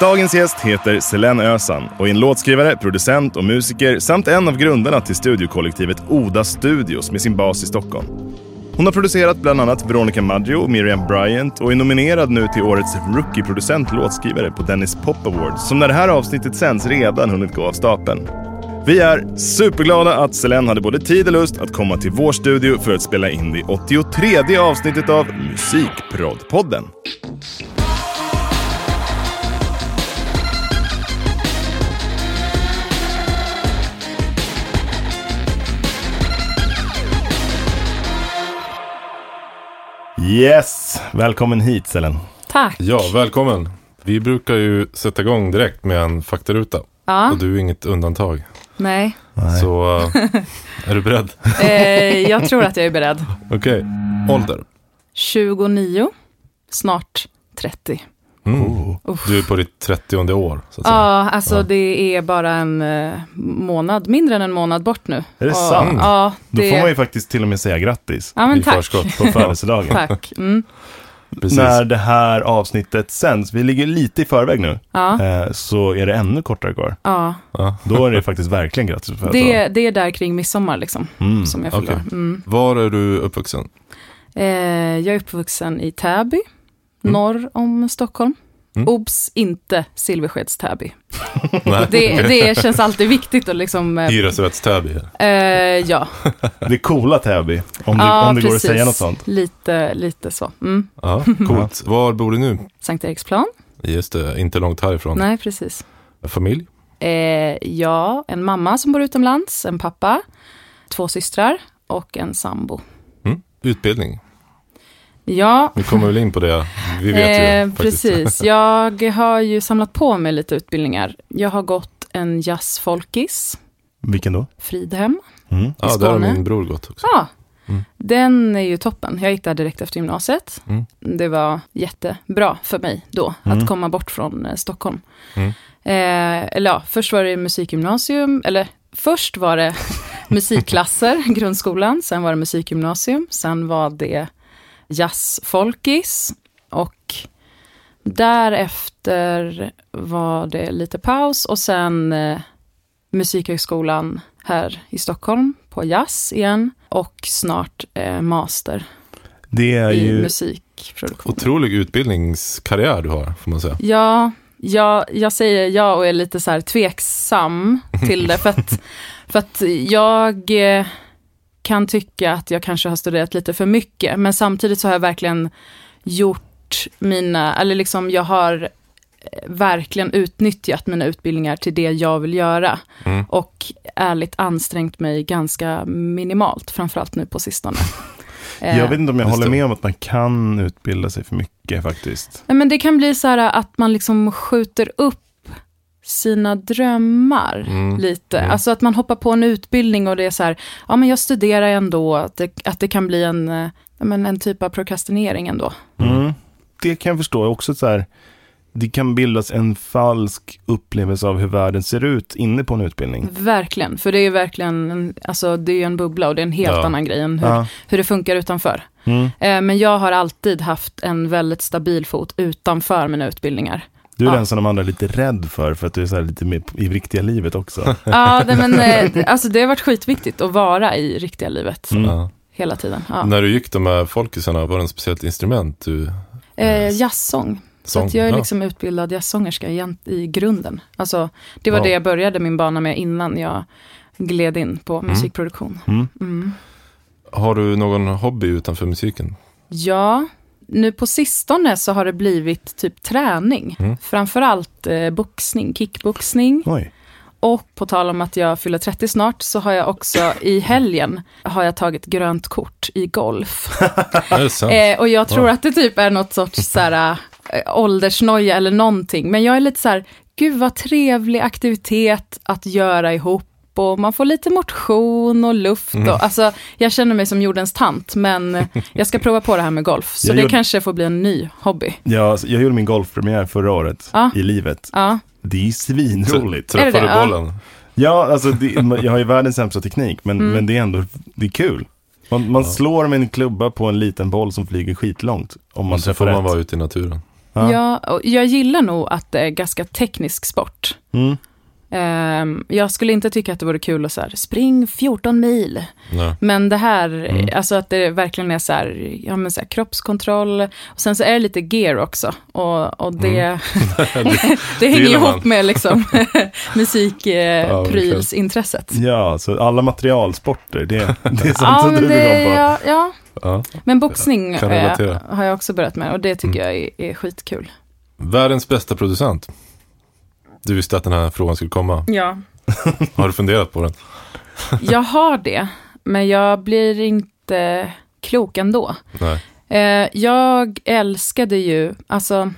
Dagens gäst heter Selene Ösan och är en låtskrivare, producent och musiker samt en av grundarna till studiokollektivet Oda Studios med sin bas i Stockholm. Hon har producerat bland annat Veronica Maggio och Miriam Bryant och är nominerad nu till årets Rookie-producent låtskrivare på Dennis Pop Awards som när det här avsnittet sänds redan hunnit gå av stapeln. Vi är superglada att Selene hade både tid och lust att komma till vår studio för att spela in det 83 avsnittet av Musikproddpodden. Yes! Välkommen hit Selene. Tack. Ja, välkommen. Vi brukar ju sätta igång direkt med en faktaruta. Ja, Och du är inget undantag. nej. Nej. Så äh, är du beredd? Eh, jag tror att jag är beredd. Okej. Ålder? 29, snart 30. Mm. Oh. Du är på ditt 30 år. Så att säga. Ja, alltså Ja. det är bara en eh, månad, mindre än en månad bort nu. Är det Och- sant? Ja, Då det... får man ju faktiskt till och med säga grattis Ja, men I tack. förskott. på födelsedagen. Tack. Mm. Precis. När det här avsnittet sänds, vi ligger lite i förväg nu, Ja, eh, så är det ännu kortare kvar. ja. Då är det faktiskt verkligen grattis på Det, födelsedagen. det är där kring midsommar liksom, Mm. som jag fyller. Mm. Var är du uppvuxen? Eh, jag är uppvuxen i Täby, norr om Stockholm. Mm. Obs, inte Silverskedstäby. Nej. Det, det känns alltid viktigt att liksom... eh, Hyresrättstäby. Eh, ja, Det coola Täby, om det, ja om det går att säga något sånt. Lite, lite så. Mm. Ja, coolt. Var bor du nu? Sankt Eriksplan? Just det, inte långt härifrån. Nej, precis. Familj? Eh, ja, en mamma som bor utomlands, en pappa, två systrar och en sambo. Mm. Utbildning? Ja, Vi kommer väl in på det. Vi vet ju eh, precis. Jag har ju samlat på mig lite utbildningar. Jag har gått en jazzfolkis, Vilken då? Fridhem. Mm. Ja, där har min bror gått också. Ja, Mm. den är ju toppen. Jag gick där direkt efter gymnasiet. Mm. Det var jättebra för mig då, Mm. att komma bort från eh, Stockholm. Mm. Eh, eller ja, först var det musikgymnasium, eller först var det musikklasser, grundskolan, sen var det musikgymnasium, sen var det jazzfolkis och därefter var det lite paus och sen eh, Musikhögskolan här i Stockholm på jazz igen och snart eh, master Det är i ju... musikproduktion. Otrolig utbildningskarriär du har, får man säga. Ja, ja, jag säger ja och är lite så här tveksam till det. För att, för att jag eh, kan tycka att jag kanske har studerat lite för mycket. Men samtidigt så har jag verkligen gjort mina, eller liksom jag har eh, verkligen utnyttjat mina utbildningar till det jag vill göra. Mm. Och ärligt ansträngt mig ganska minimalt, framförallt nu på sistone. Eh, Jag vet inte om jag Just håller med om att man kan utbilda sig för mycket faktiskt. Nej, men det kan bli så här att man liksom skjuter upp sina drömmar Mm. lite. Mm. Alltså att man hoppar på en utbildning och det är så här, ja men jag studerar ändå, att det, att det kan bli en, eh, men en typ av prokrastinering ändå. Mm. Det kan jag förstå. Också så här, det kan bildas en falsk upplevelse av hur världen ser ut inne på en utbildning. Verkligen, för det är ju verkligen, en, alltså det är ju en bubbla och det är en helt Ja. annan grej än hur, Ja. hur det funkar utanför. Mm. Eh, men jag har alltid haft en väldigt stabil fot utanför mina utbildningar. Du är Ja. den som de andra är lite rädd för, för att du är så här lite med i riktiga livet också. Ja, det, men, eh, alltså det har varit skitviktigt att vara i riktiga livet Mm. Hela tiden. Ja. När du gick de här folkisarna, var det ett speciellt instrument du Eh, jazzsång. Så att jag är Ja. liksom utbildad jazzsångerska i, i grunden. Alltså, det var Ja. det jag började min bana med innan jag gled in på Mm. musikproduktion. Mm. Mm. Har du någon hobby utanför musiken? Ja, nu på sistone så har det blivit typ träning. Mm. Framförallt eh, boxning, kickboxning. Oj. Och på tal om att jag fyller 30 snart så har jag också i helgen har jag tagit grönt kort i golf. Eh, och jag tror Ja. att det typ är något sorts så här, äh, åldersnoja eller någonting. Men jag är lite så här, gud vad trevlig aktivitet att göra ihop. Och man får lite motion och luft. Mm. Och, alltså, jag känner mig som jordens tant, men jag ska prova på det här med golf. Så Jag det gjorde- kanske får bli en ny hobby. Ja, alltså, jag gjorde min golfpremiär förra året Ja. i livet. Ja, Det är svinroligt. Träffar du? Ja. bollen? Ja, alltså det, jag har ju världens sämsta teknik, men, Mm. men det är ändå det är kul. Man, man slår med en klubba på en liten boll som flyger skitlångt. Om man Och så träffar får man rätt. vara ute i naturen. Ja. Ja, och jag gillar nog att det är ganska teknisk sport. Mm. Ehm, jag skulle inte tycka att det vore kul att så här, spring 14 mil. Nej. Men det här, Mm. alltså att det verkligen är så här, ja men så här kroppskontroll. Och sen så är det lite gear också. Och, och det, Mm. det, hänger gillar man. ihop med liksom Ja, musikprylsintresset. Ja, så alla materialsporter, det, det är sånt Ja, som du det, vill på. ja, ja, Ja. men boxning Kan eh, har jag också börjat med och det tycker Mm. jag är, är skitkul. Världens bästa producent. Du visste att den här frågan skulle komma. Ja. Har du funderat på den? Jag har det, men jag blir inte klok ändå. Nej. Eh, jag älskade ju, alltså,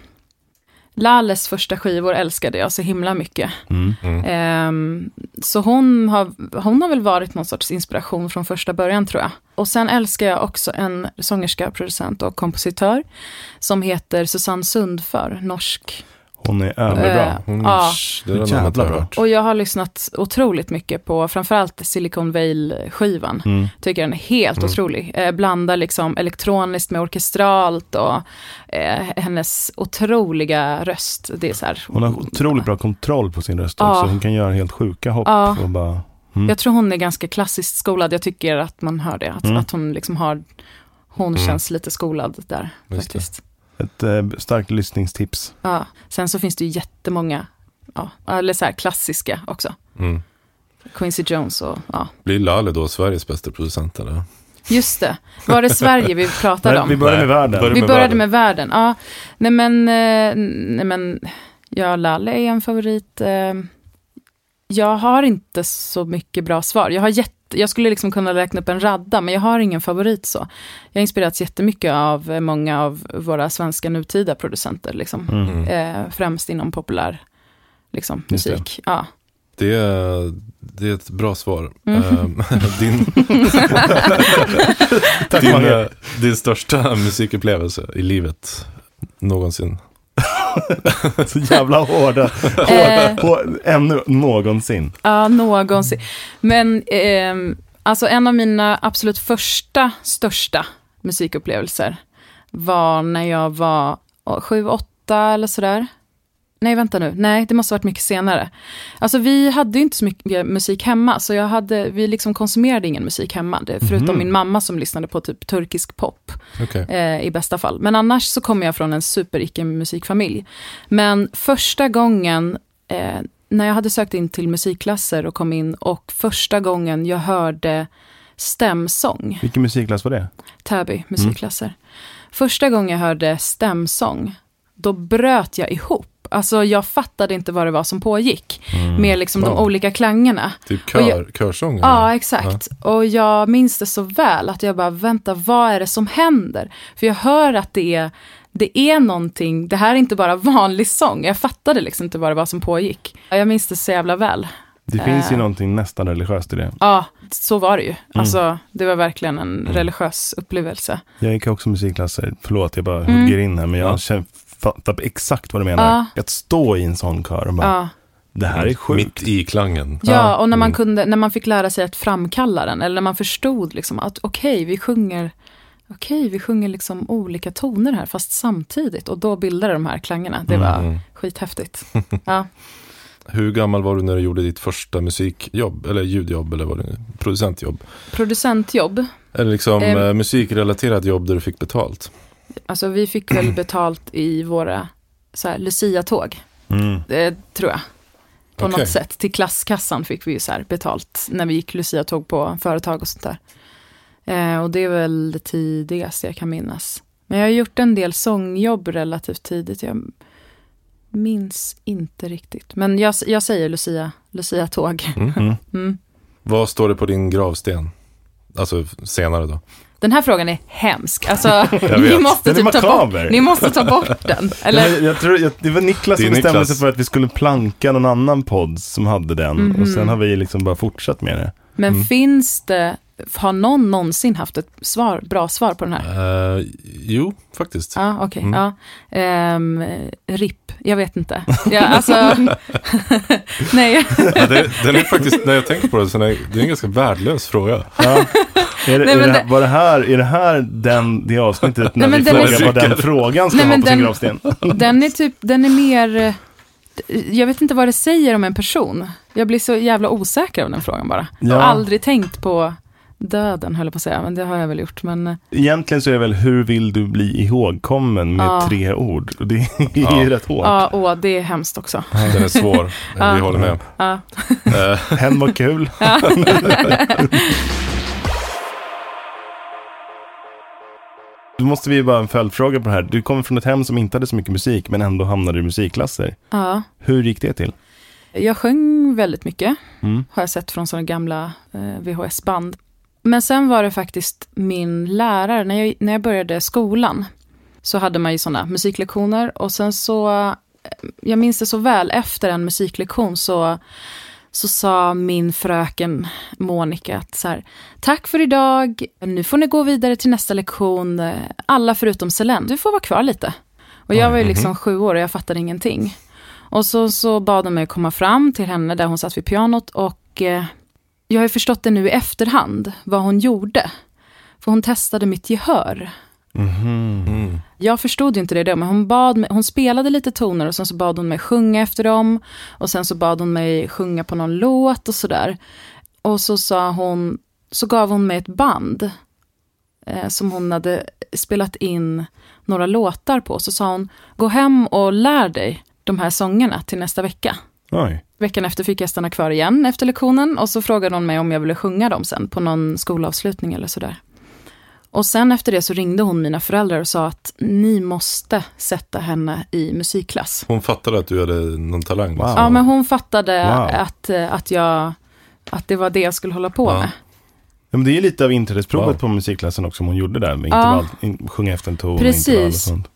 Lales första skivor älskade jag så himla mycket. Mm. Mm. Ehm, så hon har, hon har väl varit någon sorts inspiration från första början tror jag. Och sen älskar jag också en sångerska, producent och kompositör som heter Susanne Sundför, norsk. Hon är överbra. Eh, Hon, Ja. Det är Jävla bra. Och jag har lyssnat otroligt mycket på framförallt Silicon Vale-skivan. Mm. Tycker den är helt Mm. otrolig. Eh, blandar liksom elektroniskt med orkestralt och eh, hennes otroliga röst. Det är så här, Hon har otroligt bra kontroll på sin röst Ja. också. Hon kan göra helt sjuka hopp. Ja. Och bara, mm. Jag tror hon är ganska klassiskt skolad. Jag tycker att man hör det. Att, Mm. att hon liksom har, hon Mm. känns lite skolad där Just faktiskt. Ett eh, starkt lyssningstips. Ja. Sen så finns det ju jättemånga, ja, eller så här klassiska också. Mm. Quincy Jones och ja. Blir Lale då Sveriges bästa producent eller? Just det, var det Sverige vi pratade Nej, om? vi börjar med världen. börjar Vi med började världen. med världen. Ja, nej men, eh, nej men, ja, Lalle är en favorit. eh, Jag har inte så mycket bra svar. Jag, har jätte, jag skulle liksom kunna räkna upp en radda, men jag har ingen favorit så. Jag har inspirerats jättemycket av eh, många av våra svenska nutida producenter, liksom. Mm. Eh, främst inom populär liksom, musik. Ja. Det är, det är ett bra svar. Mm. Ehm, din, Tack din, eh, din största musikupplevelse i livet någonsin? Så jävla hårda. Eh, Hår, ännu någonsin. Ja, någonsin. Men ehm, alltså en av mina absolut första, största musikupplevelser var när jag var sju, åtta eller sådär. Nej, vänta nu. Nej, det måste ha varit mycket senare. Alltså vi hade ju inte så mycket musik hemma, så jag hade, vi liksom konsumerade ingen musik hemma. Det, förutom Mhm. min mamma som lyssnade på typ turkisk pop Okej. eh, i bästa fall. Men annars så kommer jag från en super icke-musikfamilj. Men första gången, eh, när jag hade sökt in till musikklasser och kom in och första gången jag hörde stämsång, Vilken musikklass var det? Täby musikklasser. Första gången jag hörde stämsång, då bröt jag ihop. Alltså jag fattade inte vad det var som pågick. Med liksom de Wow. olika klangerna. Typ kör, jag- körsång? Ja, exakt. Och jag minns det så väl, att jag bara, vänta, vad är det som händer? För jag hör att det är, det är någonting, det här är inte bara vanlig sång. Jag fattade liksom inte vad det var som pågick. Jag minns det så jävla väl. Det finns ju Eh. någonting nästan religiöst i det. Ja, så var det ju. Alltså, det var verkligen en religiös upplevelse. Jag gick också musikklasser. Förlåt, jag bara Mm. hugger in här. Men jag Ja. Fattar exakt vad du menar. Ja. Att stå i en sån kör och bara, Ja. det här är sjukt. Mitt i klangen. Ja, och när man, mm. kunde, när man fick lära sig att framkalla den, eller när man förstod liksom att okej, vi sjunger Okej, vi sjunger liksom olika toner här, fast samtidigt. Och då bildar det de här klangerna. Det var Mm. skithäftigt. Ja. Hur gammal var du när du gjorde ditt första musikjobb? Eller ljudjobb eller vad det nu Producentjobb? Producentjobb. Eller liksom eh, musikrelaterat jobb där du fick betalt? Alltså vi fick väl betalt i våra så här, Lucia-tåg. Mm. Det tror jag. På Okej. något sätt. Till klasskassan fick vi ju så här betalt när vi gick Lucia-tåg på företag och sånt där. Eh, och det är väl det tidigaste jag kan minnas. Men jag har gjort en del sångjobb relativt tidigt. Jag minns inte riktigt. Men jag, jag säger Lucia, Lucia-tåg. Mm. Mm. Mm. Vad står det på din gravsten? Alltså senare då. Den här frågan är hemsk. Alltså, ni måste, typ ta bort, ni måste ta bort den. Eller, Jag, jag tror, jag, det var Niklas Det som bestämde Niklas. sig för att vi skulle planka någon annan podd som hade den. Mhm. Och sen har vi liksom bara fortsatt med det. Men Mm. finns det, har någon någonsin haft ett svar, bra svar på den här? Eh, jo, faktiskt. Ja, okej. Mm. ja. Ehm, RIP, jag vet inte. Ja, alltså, nej. Ja, det, den är faktiskt, när jag tänker på det, så är det är en ganska värdelös fråga. Ja. Är det, Nej, är men det, det- var det här, är det här den, det avsnittet när Nej, vi frågar vad den frågan ska Nej, ha på sin den- gravsten? Den är typ, den är mer... Jag vet inte vad det säger om en person. Jag blir så jävla osäker av den frågan bara. Jag har aldrig tänkt på döden, höll jag på att säga, men det har jag väl gjort. Men eh, Egentligen så är det väl hur vill du bli ihågkommen med Ja. tre ord? Det är Ja. ju rätt hårt. ja, åh, det är hemskt också. Den är svår, Ja. vi håller med. Ja. Eh, Hen var kul. Då måste vi bara en följdfråga på det här. Du kommer från ett hem som inte hade så mycket musik, men ändå hamnade i musikklasser. ja. Hur gick det till? Jag sjöng väldigt mycket, Mm. har jag sett från sådana gamla eh, VHS-band. Men sen var det faktiskt min lärare, när jag, när jag började skolan, så hade man ju sådana musiklektioner. Och sen så, jag minns det så väl, efter en musiklektion så, så sa min fröken Monica att så här, tack för idag, nu får ni gå vidare till nästa lektion, alla förutom Selene, du får vara kvar lite. Och jag var ju liksom sju år och jag fattade ingenting. Och så, så bad de mig komma fram till henne där hon satt vid pianot och eh, jag har förstått det nu i efterhand vad hon gjorde. För hon testade mitt gehör. Mhm. mm. Jag förstod ju inte det då, men hon, bad mig, hon spelade lite toner och sen så bad hon mig sjunga efter dem. Och sen så bad hon mig sjunga på någon låt och sådär. Och så sa hon, så gav hon mig ett band eh, som hon hade spelat in några låtar på. Så sa hon, gå hem och lär dig de här sångerna till nästa vecka. Oj. Veckan efter fick jag stanna kvar igen efter lektionen och så frågade hon mig om jag ville sjunga dem sen på någon skolavslutning eller sådär. Och sen efter det så ringde hon mina föräldrar och sa att ni måste sätta henne i musikklass. Hon fattade att du hade någon talang. Wow. Ja, men hon fattade Wow. att, eh, att, jag, att det var det jag skulle hålla på Ja. med. Ja, men det är lite av inträdesprovet Wow. på musikklassen också som hon gjorde där. Med Ja. intervall, in, sjunga efter en ton, Precis. intervall och sånt.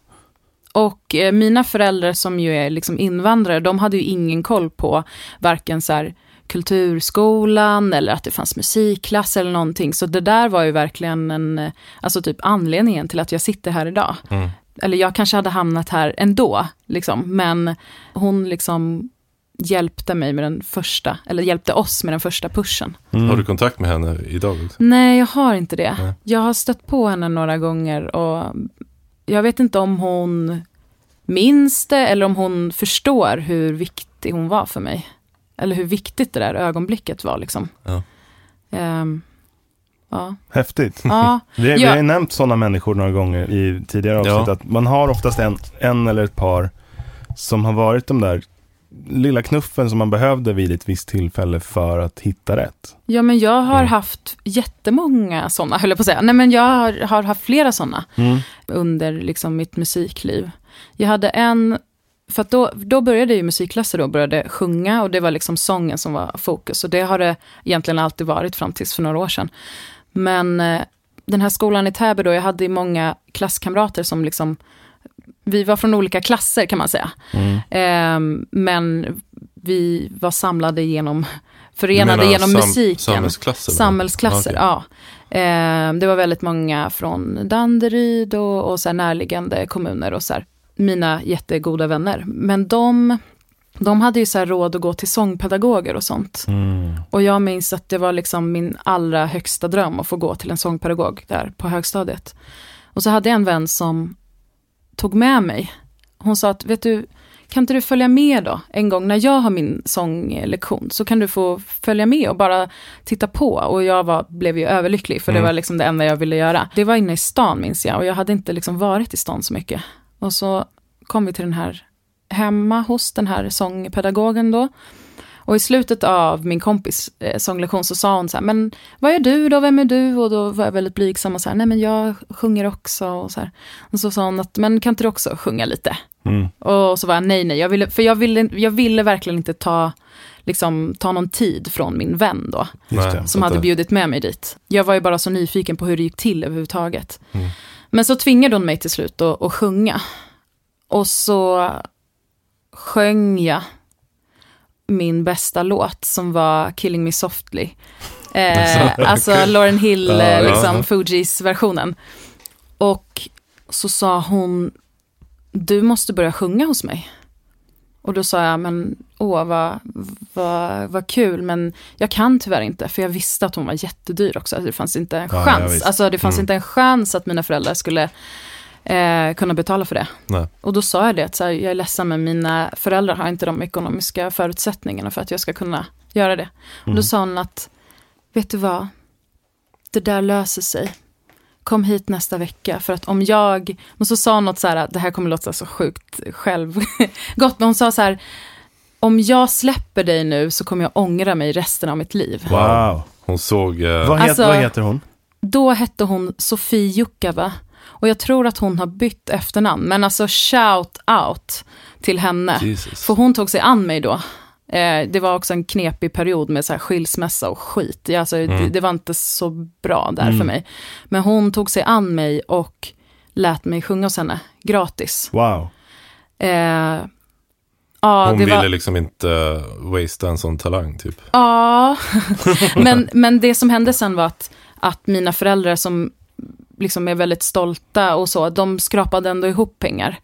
Och eh, mina föräldrar som ju är liksom invandrare, de hade ju ingen koll på varken så här kulturskolan eller att det fanns musikklass eller någonting. Så det där var ju verkligen en, alltså typ anledningen till att jag sitter här idag. Mm. Eller jag kanske hade hamnat här ändå, liksom. Men hon liksom hjälpte mig med den första, eller hjälpte oss med den första pushen. Mm. Har du kontakt med henne idag? också? Nej, jag har inte det. Nej. Jag har stött på henne några gånger och jag vet inte om hon minns det eller om hon förstår hur viktig hon var för mig. Eller hur viktigt det där ögonblicket var liksom. Ja. Ehm, ja. Häftigt. ja. Vi, vi Ja. har ju nämnt sådana människor några gånger i tidigare avsnitt. Ja. Att man har oftast en, en eller ett par som har varit de där lilla knuffen som man behövde vid ett visst tillfälle för att hitta rätt. ja, men jag har Mm. haft jättemånga sådana, höll jag på att säga. Nej, men jag har, har haft flera sådana. Mm. under liksom mitt musikliv. Jag hade en, för att då, då började ju musikklasser då, började sjunga och det var liksom sången som var fokus. Och det har det egentligen alltid varit fram tills för några år sedan. Men eh, den här skolan i Täby då, jag hade många klasskamrater som liksom, vi var från olika klasser kan man säga. Mm. Eh, men vi var samlade genom, förenade genom sam- musiken. Samhällsklasser? Samhällsklasser, Okej. ja. Eh, det var väldigt många från Danderyd och, och så närliggande kommuner och så här. Mina jättegoda vänner. Men de, de hade ju så här råd att gå till sångpedagoger och sånt. Mm. Och jag minns att det var liksom min allra högsta dröm att få gå till en sångpedagog där på högstadiet. Och så hade jag en vän som tog med mig. Hon sa att, vet du, kan inte du följa med då en gång när jag har min sånglektion så kan du få följa med och bara titta på. Och jag var, blev ju överlycklig för det Mm. var liksom det enda jag ville göra. Det var inne i stan minns jag och jag hade inte liksom varit i stan så mycket. Och så kom vi till den här hemma hos den här sångpedagogen då. Och i slutet av min kompis eh, sånglektion så sa hon så här, men vad är du då, vem är du? Och då var jag väldigt blygsam och så här, nej men jag sjunger också och så här. Och så sa hon att, men kan inte du också sjunga lite? Mm. Och så var jag nej, nej, jag ville, för jag ville, jag ville verkligen inte ta, liksom, ta någon tid från min vän då, det. som hade bjudit med mig dit. Jag var ju bara så nyfiken på hur det gick till överhuvudtaget. Mm. Men så tvingade hon mig till slut att, att sjunga. Och så sjöng jag min bästa låt som var Killing Me Softly. Eh, alltså Lauren Hill, Ja, ja, liksom ja. Fugees versionen. Och så sa hon, du måste börja sjunga hos mig. Och då sa jag, men åh vad, vad, vad kul, men jag kan tyvärr inte, för jag visste att hon var jättedyr också. Det fanns inte en Ja, ja, chans. visst. alltså det fanns Mm. inte en chans att mina föräldrar skulle eh, kunna betala för det. Nej. Och då sa jag det, att så här, jag är ledsen men mina föräldrar har inte de ekonomiska förutsättningarna för att jag ska kunna göra det. Och Mm. då sa hon att, vet du vad, det där löser sig. Kom hit nästa vecka för att om jag, och så sa hon något så här, det här kommer låta så sjukt självgott, men hon sa så här, om jag släpper dig nu så kommer jag ångra mig resten av mitt liv. Wow. Hon såg... Eh, Vad, het, Alltså- vad heter hon? Då hette hon Sofie Jukkava. Och jag tror att hon har bytt efternamn. Men alltså shout out till henne. Jesus. För hon tog sig an mig då. Eh, det var också en knepig period med så här skilsmässa och skit. Det, alltså, det, Mm. det var inte så bra där Mm. för mig. Men hon tog sig an mig och lät mig sjunga hos henne gratis. Wow. Eh, ja, Hon det ville var, liksom inte wastea en sån talang typ. Ja, men, men det som hände sen var att, att mina föräldrar som liksom är väldigt stolta och så, de skrapade ändå ihop pengar.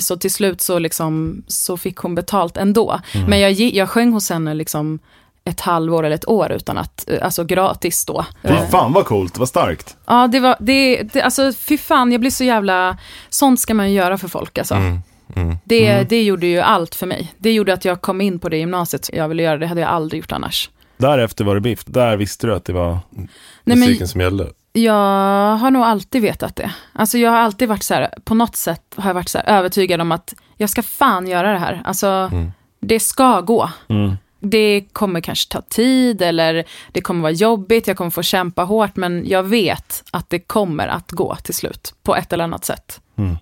Så till slut så, liksom, så fick hon betalt ändå. Mm. Men jag, jag sjöng hos henne liksom ett halvår eller ett år utan att, alltså gratis då. Fy fan vad coolt, vad starkt. Ja, det var, det, det, alltså fy fan, jag blir så jävla, sånt ska man ju göra för folk alltså. Mm. Mm. Det, Mm. det gjorde ju allt för mig. Det gjorde att jag kom in på det gymnasiet jag ville göra, det hade jag aldrig gjort annars. Därefter var det biff. Där visste du att det var... Nej, men- Musiken som gällde. Jag har nog alltid vetat det. Alltså jag har alltid varit så här, på något sätt har jag varit så här övertygad om att jag ska fan göra det här. Alltså Mm. det ska gå. Mm. Det kommer kanske ta tid eller det kommer vara jobbigt, jag kommer få kämpa hårt, men jag vet att det kommer att gå till slut på ett eller annat sätt. Mm.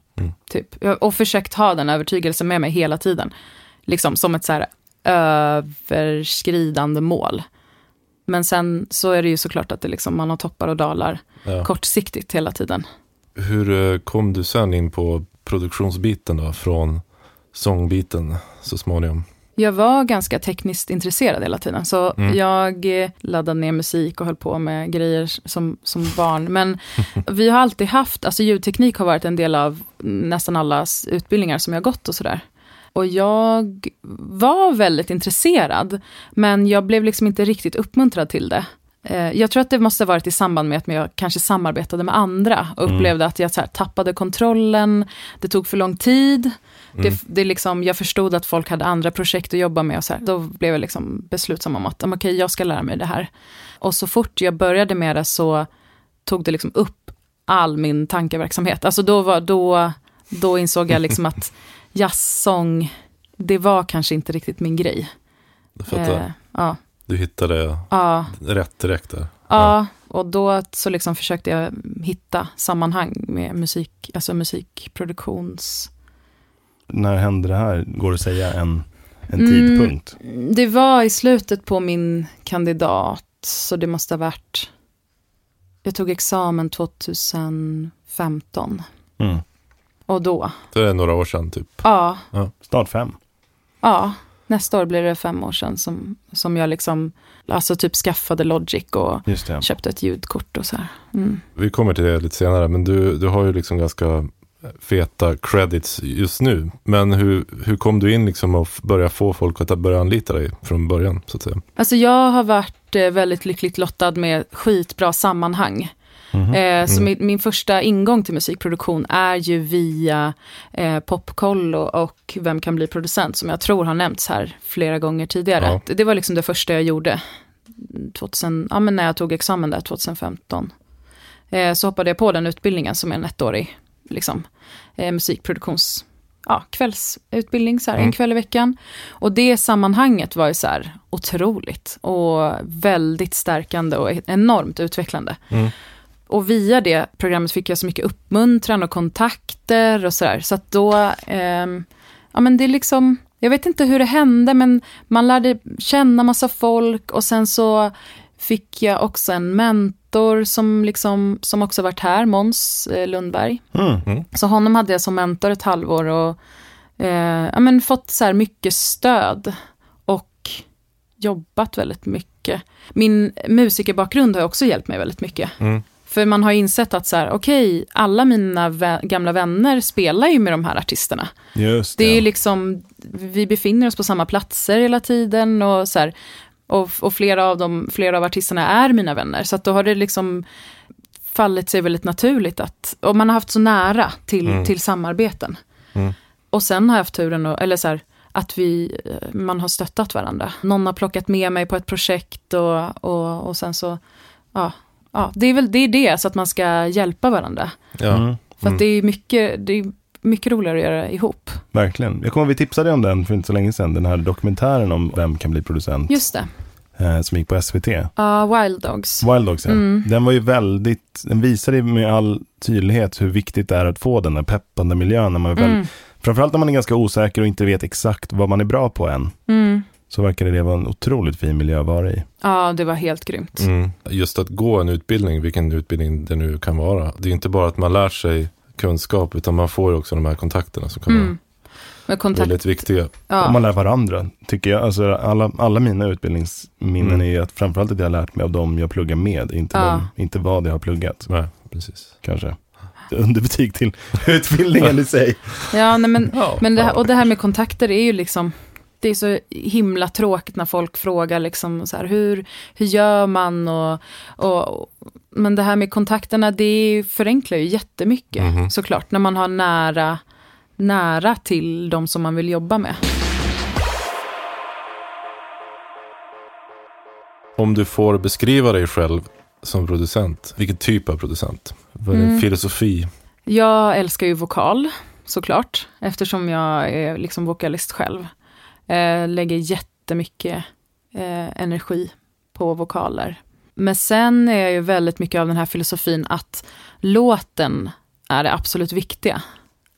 Typ. Jag har försökt ha den övertygelsen med mig hela tiden. Liksom som ett så här överskridande mål. Men sen så är det ju såklart att det liksom, man har toppar och dalar Ja. kortsiktigt hela tiden. Hur eh, kom du sen in på produktionsbiten då? Från sångbiten så småningom? Jag var ganska tekniskt intresserad hela tiden, så Mm. jag eh, laddade ner musik och höll på med grejer som, som barn. Men vi har alltid haft, alltså ljudteknik har varit en del av nästan allas utbildningar som jag gått och sådär. Och jag var väldigt intresserad, men jag blev liksom inte riktigt uppmuntrad till det. Eh, Jag tror att det måste ha varit i samband med att jag kanske samarbetade med andra och Mm. upplevde att jag så tappade kontrollen, det tog för lång tid. Mm. Det, det liksom, jag förstod att folk hade andra projekt att jobba med och så här. Då blev jag liksom beslutsam om att, "Ja, men okej, jag ska lära mig det här. Och så fort jag började med det så tog det liksom upp all min tankeverksamhet. Alltså då, var, då, då insåg jag liksom att jazzsång, det var kanske inte riktigt min grej. Jag fattar. Eh, ja, Du hittade ja, rätt direkt där. ja, och då så liksom försökte jag hitta sammanhang med musik, alltså musikproduktions... När hände det här? Går det att säga en, en Mm. tidpunkt? Det var i slutet på min kandidat, så det måste ha varit... Jag tog examen 2015. Mm. Och då, Det är några år sedan typ. ja, Snart fem. ja, nästa år blir det fem år sedan som, som jag liksom, alltså typ skaffade Logic och köpte ett ljudkort och så här. Mm. Vi kommer till det lite senare, men du, du har ju liksom ganska feta credits just nu. Men hur, hur kom du in liksom och börja få folk att börja anlita dig från början, så att säga? Alltså jag har varit eh, väldigt lyckligt lottad med skitbra sammanhang. Mhm. Eh, så Mm. min, min första ingång till musikproduktion är ju via eh, Popkollo och Vem kan bli producent, som jag tror har nämnts här flera gånger tidigare. Ja. Det, det var liksom det första jag gjorde, 2000, ja, men när jag tog examen där 2015. Eh, så hoppade jag på den utbildningen som är en ettårig liksom, eh, musikproduktions ja, kvällsutbildning, så här, en Mm. kväll i veckan. Och det sammanhanget var ju så här otroligt och väldigt stärkande och enormt utvecklande. Mm. Och via det programmet fick jag så mycket uppmuntran och kontakter och sådär. Så att då, ehm, ja men det är liksom, jag vet inte hur det hände, men man lärde känna massa folk och sen så fick jag också en mentor som, liksom, som också varit här, Måns eh, Lundberg. Mm. Så honom hade jag som mentor ett halvår och eh, ja, men fått så här mycket stöd och jobbat väldigt mycket. Min musikerbakgrund har också hjälpt mig väldigt mycket. Mm. För man har insett att så här, okej, alla mina vä- gamla vänner spelar ju med de här artisterna. Just Det det. är liksom, vi befinner oss på samma platser hela tiden och så här, och, och flera, av dem, flera av artisterna är mina vänner. Så att då har det liksom fallit sig väldigt naturligt att, och man har haft så nära till, Mm. till samarbeten. Mm. Och sen har jag haft turen, och, eller så här, att vi, eh, man har stöttat varandra. Någon har plockat med mig på ett projekt och, och, och sen så, ja, ja, det är väl det, är det, så att man ska hjälpa varandra. Ja. Mm. För Mm. att det är mycket, det är mycket roligare att göra ihop. Verkligen. Jag kommer vi tipsade om den för inte så länge sedan. Den här dokumentären om vem kan bli producent. Just det, Eh, som gick på SVT. uh, Wild Dogs. Wild Dogs, ja. Mm. Den var ju väldigt, den visade med all tydlighet hur viktigt det är att få den där peppande miljön. När man väl, Mm. Framförallt när man är ganska osäker och inte vet exakt vad man är bra på än. Mm. Så verkar det vara en otroligt fin miljö att vara i. Ja, det var helt grymt. Mm. Just att gå en utbildning, vilken utbildning det nu kan vara. Det är inte bara att man lär sig kunskap, utan man får ju också de här kontakterna som kan Mm. Vara kontakt. väldigt viktiga. Och Ja. man lär varandra, tycker jag. Alltså, alla, alla mina utbildningsminnen Mm. är att framförallt att jag har lärt mig av dem jag pluggar med. Inte, Ja. dem, inte vad jag har pluggat, Nej, precis. kanske. Underbetyg till utbildningen i sig. ja, nej, men, Ja, men det här, och det här med kontakter är ju liksom, det är så himla tråkigt när folk frågar liksom så här, hur, hur gör man och, och, men det här med kontakterna, det förenklar ju jättemycket Mhm. såklart, när man har nära, nära till de som man vill jobba med. Om du får beskriva dig själv som producent, vilken typ av producent? Vad är din Mm. filosofi? Jag älskar ju vokal, såklart, eftersom jag är liksom vokalist själv. Eh, lägger jättemycket eh, energi på vokaler. Men sen är ju väldigt mycket av den här filosofin att låten är det absolut viktiga.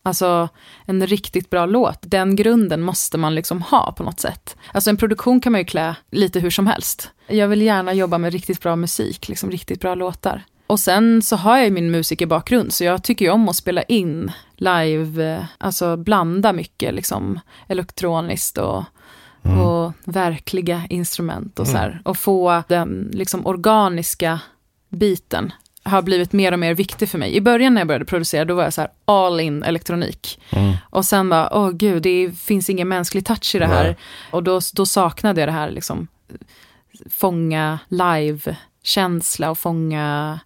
Alltså en riktigt bra låt, den grunden måste man liksom ha på något sätt. Alltså en produktion kan man ju klä lite hur som helst. Jag vill gärna jobba med riktigt bra musik, liksom riktigt bra låtar. Och sen så har jag ju min musikerbakgrund, så jag tycker ju om att spela in live, eh, alltså blanda mycket liksom elektroniskt och, Mm. och verkliga instrument och så här. Och få den liksom organiska biten har blivit mer och mer viktig för mig. I början när jag började producera, då var jag så här all in elektronik. Mm. Och sen bara, åh gud, det finns ingen mänsklig touch i det här. Nej. Och då, då saknade jag det här, liksom, fånga live-känsla och fånga,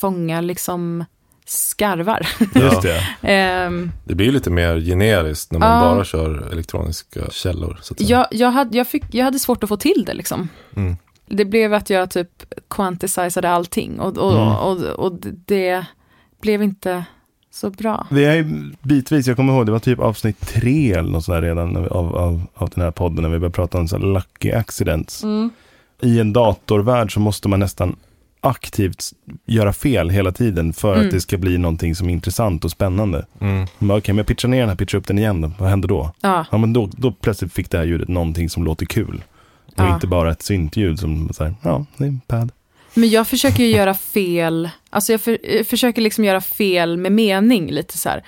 fånga liksom skarvar. Just det. Ehm, Det blir lite mer generiskt när man Ja. bara kör elektroniska källor. Så jag, jag, hade, jag, fick, jag hade svårt att få till det liksom. Mm. Det blev att jag typ quantiserade allting och, och, Mm. och, och det blev inte så bra. Vi är ju bitvis, jag kommer ihåg, det var typ avsnitt tre eller något sådär redan av, av, av den här podden när vi började prata om så här lucky accidents. I en datorvärld så måste man nästan aktivt göra fel hela tiden för Mm. att det ska bli någonting som är intressant och spännande. Mm. Okej, men jag pitchar ner den här, pitchar upp den igen då. Vad händer då? Ja, Ja, men då, då plötsligt fick det här ljudet någonting som låter kul. Och Ja. inte bara ett syntljud som så här, ja, det är en pad. men jag försöker ju göra fel, alltså jag, för, jag försöker liksom göra fel med mening lite så här.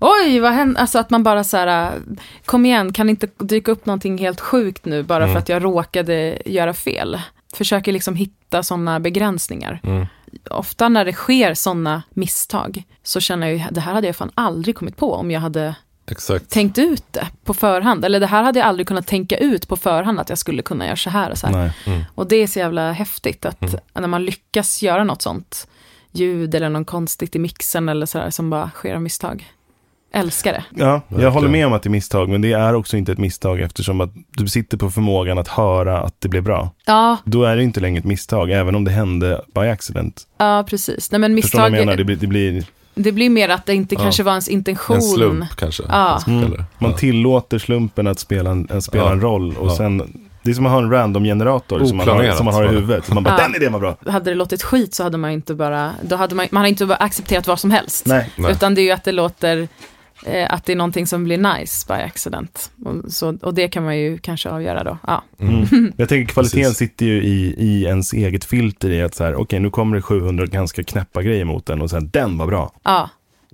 Oj, vad hände? Alltså att man bara så här, kom igen, kan inte dyka upp någonting helt sjukt nu bara Mm. för att jag råkade göra fel. Försöker liksom hitta sådana begränsningar. Mm. Ofta när det sker sådana misstag så känner jag ju, det här hade jag fan aldrig kommit på om jag hade Exakt. tänkt ut det på förhand. Eller det här hade jag aldrig kunnat tänka ut på förhand att jag skulle kunna göra så här och så här. Mm. Och det är så jävla häftigt att Mm. när man lyckas göra något sånt ljud eller något konstigt i mixen eller sådär som bara sker av misstag. Älskar det. Ja, jag håller med om att det är misstag, men det är också inte ett misstag eftersom att du sitter på förmågan att höra att det blir bra. Ja, Då är det inte längre ett misstag, även om det hände by accident. ja precis. Nej, men Förstår du vad misstag, jag menar? det, Det blir, det blir, mer att det inte Ja. kanske var ens intention. En slump kanske. Ja. Mm. man tillåter slumpen att spela en, att spela Ja. en roll och Ja. sen, det är som att ha en random-generator som man, har, som man har i huvudet. Så man bara, Ja. den idén var bra. Hade det låtit skit så hade man inte bara, då hade man, man hade inte bara accepterat vad som helst. Nej. Nej. Utan det är ju att det låter, eh, att det är någonting som blir nice by accident. Och, så, och det kan man ju kanske avgöra då. Ja, Mm. Jag tänker kvaliteten Precis. sitter ju i, i ens eget filter i att så här, okej nu kommer det 700 ganska knäppa grejer mot den och sen den var bra. ja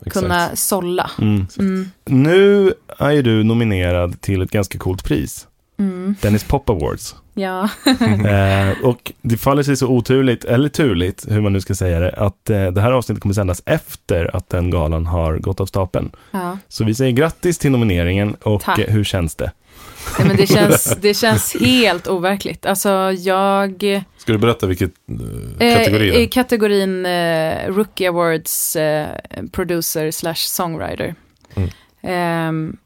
Exakt. kunna sålla. Mm. Mm. Nu är ju du nominerad till ett ganska coolt pris. Mm. Dennis Pop Awards. Ja. Eh, och det faller sig så oturligt, eller turligt, hur man nu ska säga det, att eh, det här avsnittet kommer sändas efter att den galan har gått av stapeln. ja. Så vi säger grattis till nomineringen och Tack. eh, hur känns det? Ja, men det, känns, det känns helt overkligt. Alltså jag... Ska du berätta vilket eh, kategori Eh, det I är? kategorin eh, Rookie Awards eh, Producer slash Songwriter. Mm.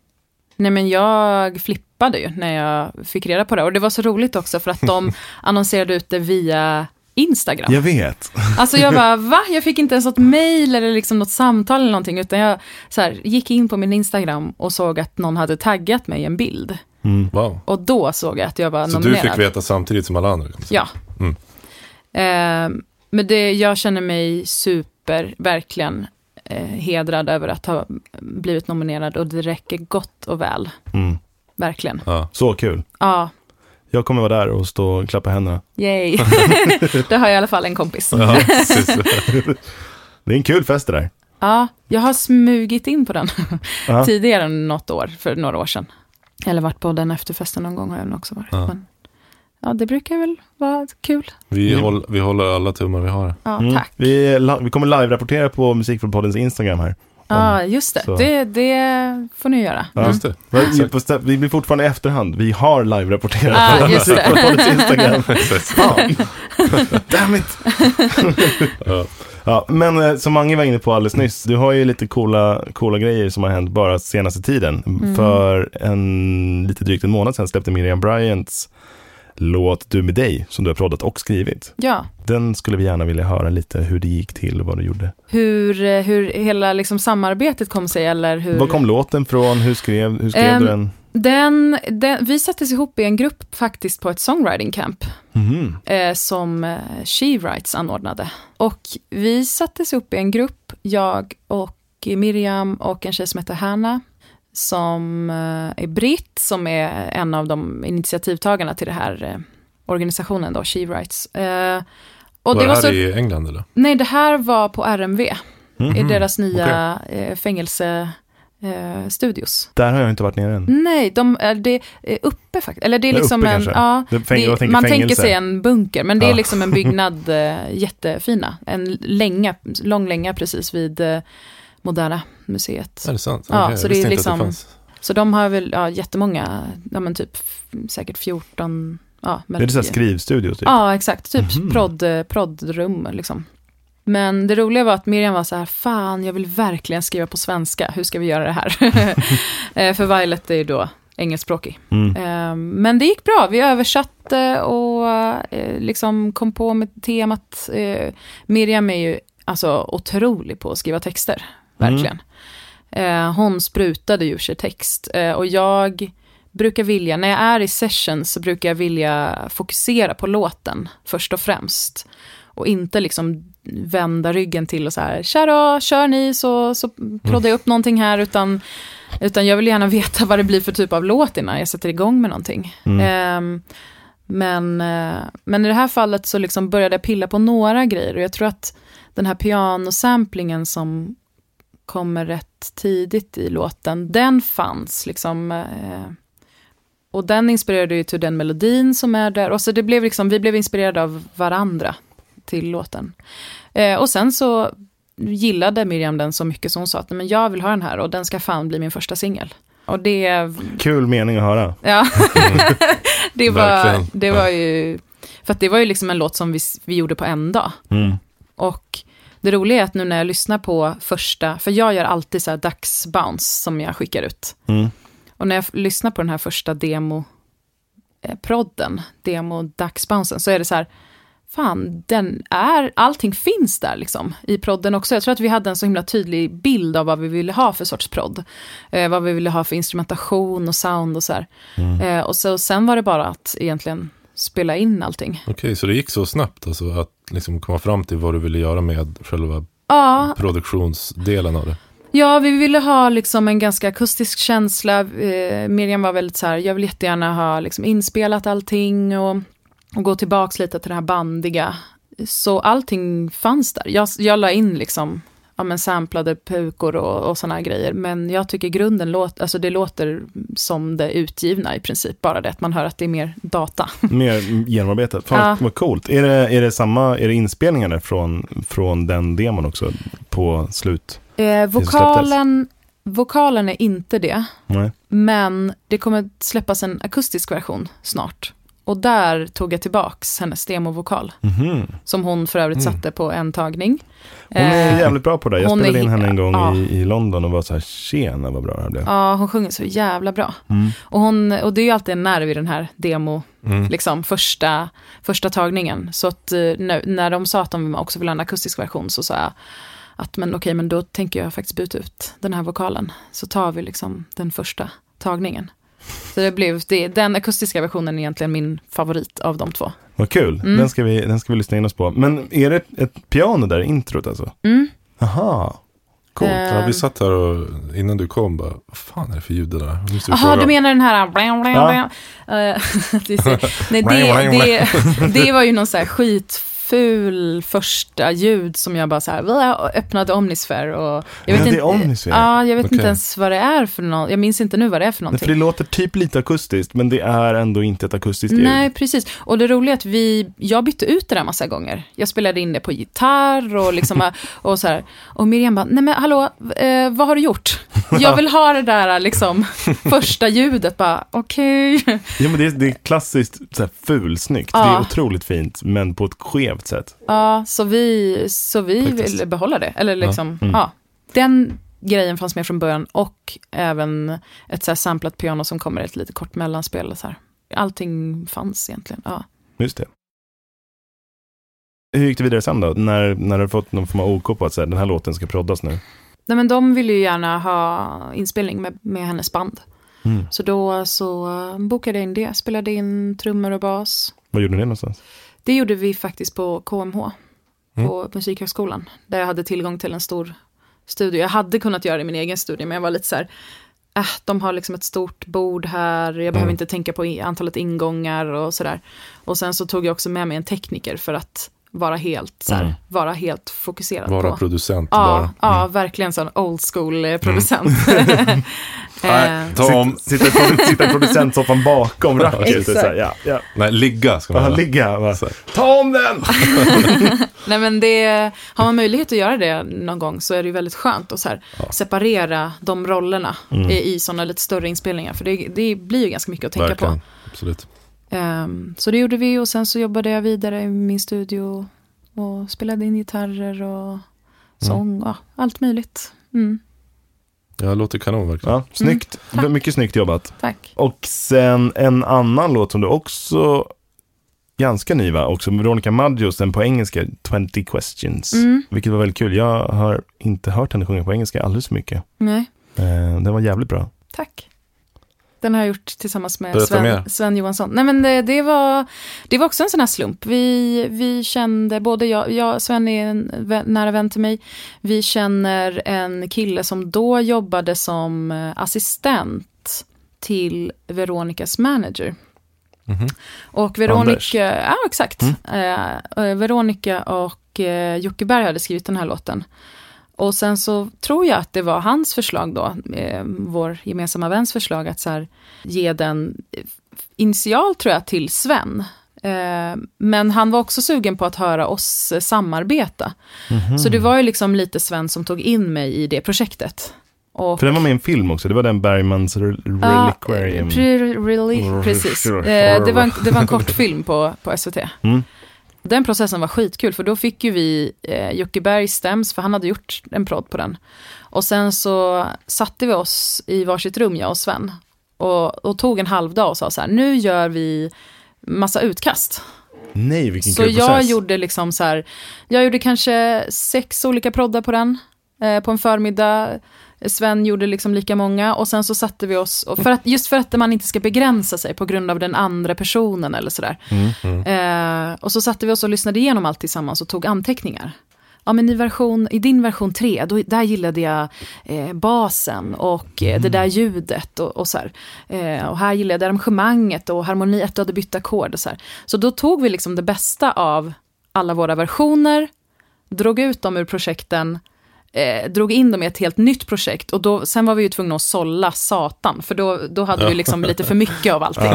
Nej men jag flippade ju när jag fick reda på det. Och det var så roligt också för att de annonserade ut det via Instagram. Jag vet. Alltså jag bara, va? Jag fick inte ens något mail eller liksom något samtal eller någonting. Utan jag så här, gick in på min Instagram och såg att någon hade taggat mig i en bild. Mm. Wow. Och då såg jag att jag var Så nominerad. du fick veta samtidigt som alla andra? Ja. Mm. Eh, men det, jag känner mig super, verkligen hedrad över att ha blivit nominerad och det räcker gott och väl. Mm. Verkligen. Ja. Så kul. Ja, Jag kommer vara där och stå och klappa händerna. yay. Då har jag i alla fall en kompis. Ja. Det är en kul fest det där. Ja, jag har smugit in på den Ja. tidigare än något år, för några år sedan. Eller varit på den efterfesten någon gång har jag också varit. Ja. Men, ja, det brukar väl vara kul. Vi, Mm. håll, vi håller alla tummar vi har. Ja, Mm. tack. Vi, vi kommer live-rapportera på Musikfrånpoddens Instagram här. Ja, just det. så. det. Det får ni göra. Ja. Mm. Just det. Stä- vi blir fortfarande i efterhand. Vi har live-rapporterat Ah, på. Musikfrånpoddens Instagram. Fan. Damn it. Ja. Ja, men eh, som Mange var inne på alldeles nyss, du har ju lite coola, coola grejer som har hänt bara senaste tiden. Mm. För en lite drygt en månad sedan släppte Miriam Bryants låt Du med dig, som du har proddat och skrivit. Ja. Den skulle vi gärna vilja höra lite hur det gick till och vad du gjorde. hur, eh, hur hela liksom samarbetet kom sig eller hur... Var kom låten från? Hur skrev, hur skrev Ehm, du den? den, den, vi sattes ihop i en grupp faktiskt på ett songwriting camp Mhm. eh, som eh, She Writes anordnade. Och vi sattes ihop i en grupp, jag och Miriam och en tjej som heter Hanna som eh, är britt, som är en av de initiativtagarna till det här eh, organisationen då, She Writes. Eh, och Var det det var här så, i England eller? nej det här var på RMV, i Mhm. deras nya eh, fängelse eh, studios. Där har jag inte varit nere än. Nej, de är, det är uppe faktiskt. Eller det är Det är liksom uppe en, kanske. ja, Det- det, tänker man fängelse. tänker sig en bunker, men det är Ja. liksom en byggnad eh, jättefina. En länga, lång länga precis vid eh, Moderna museet. Är det sant? Ja, Okej, så det är liksom- det. Så de har väl ja, jättemånga, ja men typ säkert 14, ja. Men, Är det så här skrivstudio typ? Ja, exakt. Typ Mhm. prodd, eh, proddrum liksom. Men det roliga var att Miriam var så här, fan jag vill verkligen skriva på svenska, hur ska vi göra det här? Eh, För Violet är ju då engelskspråkig. Mm. Eh, Men det gick bra, vi översatte och eh, liksom kom på med temat. Eh, Miriam är ju alltså otrolig på att skriva texter, verkligen. Eh, Hon sprutade ju sig text Eh, och jag brukar vilja, när jag är i session så brukar jag vilja fokusera på låten först och främst. Och inte liksom vända ryggen till och så här, tja då, kör ni så, så proddar jag upp någonting här, utan, utan jag vill gärna veta vad det blir för typ av låt innan jag sätter igång med någonting. Mm. Ehm, men, eh, men i det här fallet så liksom började jag pilla på några grejer och jag tror att den här pianosamplingen som kommer rätt tidigt i låten, den fanns liksom. Eh, och den inspirerade ju till den melodin som är där. Och så det blev liksom, vi blev inspirerade av varandra till låten. Eh, och sen så gillade Miriam den så mycket så hon sa att "Nej, men jag vill ha den här och den ska fan bli min första singel. Och det, Kul mening att höra. ja, det, var, det var ju, för att det var ju liksom en låt som vi, vi gjorde på en dag. Mm. Och det roliga är att nu när jag lyssnar på första, för jag gör alltid så här dagsbounce som jag skickar ut. Mm. Och när jag lyssnar på den här första demo eh, prodden, demo dagsbouncen, så är det så här, fan, den är, allting finns där liksom i prodden också. Jag tror att vi hade en så himla tydlig bild av vad vi ville ha för sorts prodd. Eh, vad vi ville ha för instrumentation och sound och så här. Eh, och så, sen var det bara att egentligen spela in allting. Okej, så det gick så snabbt alltså att liksom komma fram till vad du ville göra med själva Ja, produktionsdelen av det? Ja, vi ville ha liksom en ganska akustisk känsla. Eh, Miriam var väldigt så här, jag vill jättegärna ha liksom inspelat allting och, och gå tillbaks lite till det här bandiga. Så allting fanns där. Jag, jag la in liksom ja, men samplade pukor och, och sådana grejer. Men jag tycker grunden låter, alltså det låter som det utgivna i princip. Bara det att man hör att det är mer data. Mer genomarbetat. Fan Ja. vad coolt. Är det, är det samma, är det inspelningar från, från den demon också på slut? Eh, vokalen, vokalen är inte det. Nej. Men det kommer släppas en akustisk version snart. Och där tog jag tillbaks hennes demovokal. Mhm. Som hon för övrigt Mm. satte på en tagning. Hon är Eh, jävligt bra på det. Jag hon spelade är in henne en gång ja. i, i London och var så här, tjena vad bra det här blev. Ja, hon sjunger så jävla bra. Mm. Och, hon, och det är ju alltid en nerv i den här demo, Mm. liksom första, första tagningen. Så att eh, när, när de sa att de också ville ha en akustisk version så sa jag att men okej, men då tänker jag faktiskt byta ut den här vokalen. Så tar vi liksom den första tagningen. Så det blev, det, den akustiska versionen är egentligen min favorit av de två. Vad kul. Mm. Den, ska vi, den ska vi lyssna in oss på. Men är det ett, piano där i introt alltså? Mm. Aha. Coolt. Eh, Ja, vi satt här och innan du kom bara, vad fan är det för ljud det där? Jaha, du menar den här... blam, blam, Ja. blam. Eh, det, nej, det, det, det var ju någon så här skitful första ljud som jag bara så här, "Va?" öppnade Omnisphere och... Jag Ja, vet det är inte, Omnisphere. Ja, jag vet Okej. inte ens vad det är för något. Jag minns inte nu vad det är för Nej, någonting. för det låter typ lite akustiskt, men det är ändå inte ett akustiskt ljud. Nej, precis. Och det roliga är att vi, jag bytte ut det där massa gånger. Jag spelade in det på gitarr och liksom, och så här. Och Miriam bara, nej men hallå, eh, vad har du gjort? Jag vill ha det där liksom, första ljudet, bara okej. Ja, men det, är, det är klassiskt så här, fulsnyggt. Ja. Det är otroligt fint, men på ett skevt sätt. Ja, så vi, så vi ville behålla det. Eller liksom, ja. Mm. Den grejen fanns med från början och även ett så här samplat piano som kommer i ett lite kort mellanspel. Så här. Allting fanns egentligen. Ja. Just det. Hur gick det vidare sen då? När, när du fått någon form av OK på att säga, den här låten ska proddas nu? Nej, men de ville ju gärna ha inspelning med, med hennes band. Mm. Så då så eh, bokade jag in det, spelade in trummor och bas. Var gjorde ni det någonstans? Det gjorde vi faktiskt på KMH, Mm. på Musikhögskolan. Där jag hade tillgång till en stor studio. Jag hade kunnat göra det i min egen studio, men jag var lite så här, äh, de har liksom ett stort bord här, jag behöver Mm. inte tänka på antalet ingångar och sådär. Och sen så tog jag också med mig en tekniker för att vara helt, så här, Mm. vara helt fokuserad Vara på. producent Ja, bara. ja Mm. verkligen sån old school eh, producent. Nej, Eh, ta om, Sitta, sitta, i producentsoffan bakom racket. Exakt. Så här, ja, ja. nej, ligga ska man göra. ligga. Bara. Ta om den! Nej men det, har man möjlighet att göra det någon gång så är det ju väldigt skönt att så här, Ja. separera de rollerna Mm. i, i sådana lite större inspelningar. För det, det blir ju ganska mycket att tänka Verkligen, absolut. Ehm, så det gjorde vi och sen så jobbade jag vidare i min studio och spelade in gitarrer och sång och allt möjligt. Mm, Ja, det låter kanon verkligen. Ja, snyggt. tack. Mycket snyggt jobbat. tack. Och sen en annan låt som du också, ganska ny va? Också Veronica Maggios, den på engelska, 20 questions. Mm, Vilket var väldigt kul. Jag har inte hört henne sjunga på engelska alldeles för mycket. nej, Eh, den var jävligt bra. tack. Den har jag gjort tillsammans med Berätta mer. Sven, Sven Johansson. Nej men det, det, var, det var också en sån här slump. Vi, vi kände, både jag, jag, Sven är en vän, nära vän till mig. Vi känner en kille som då jobbade som eh, assistent till Veronicas manager. Mhm. Och Anders. Veronica, ja exakt. Eh, eh, Veronica och eh, Jocke Berg hade skrivit den här låten. Och sen så tror jag att det var hans förslag då, eh, vår gemensamma väns förslag, att så här, ge den eh, initial tror jag till Sven. Eh, men han var också sugen på att höra oss eh, samarbeta. Mhm. Så det var ju liksom lite Sven som tog in mig i det projektet. Och För den var med i en film också. Det var den Bergmans Re- Reliquarium. Ja, pre- precis. Eh, det, var en, det var en kortfilm på, på SVT. Mm. Den processen var skitkul, för då fick ju vi eh, Jocke Berg stäms, för han hade gjort en prodd på den. Och sen så satte vi oss i varsitt rum, jag och Sven, och, och tog en halv dag och sa så här, nu gör vi massa utkast. Nej, vilken Så kul jag process. gjorde liksom så här, jag gjorde kanske sex olika proddar på den, eh, på en förmiddag. Sven gjorde liksom lika många och sen så satte vi oss, och för att, just för att man inte ska begränsa sig på grund av den andra personen eller sådär. Mm. Eh, och så satte vi oss och lyssnade igenom allt tillsammans och tog anteckningar. Ja, men i, version, i din version 3, då, där gillade jag eh, basen och eh, det där ljudet och, och så här. Eh, och här gillade jag arrangemanget och harmoni, att du hade bytt ackord och så här. Så då tog vi liksom det bästa av alla våra versioner, drog ut dem ur projekten eh, drog in dem i ett helt nytt projekt och då, sen var vi ju tvungna att sålla satan, för då, då hade vi liksom lite för mycket av allting.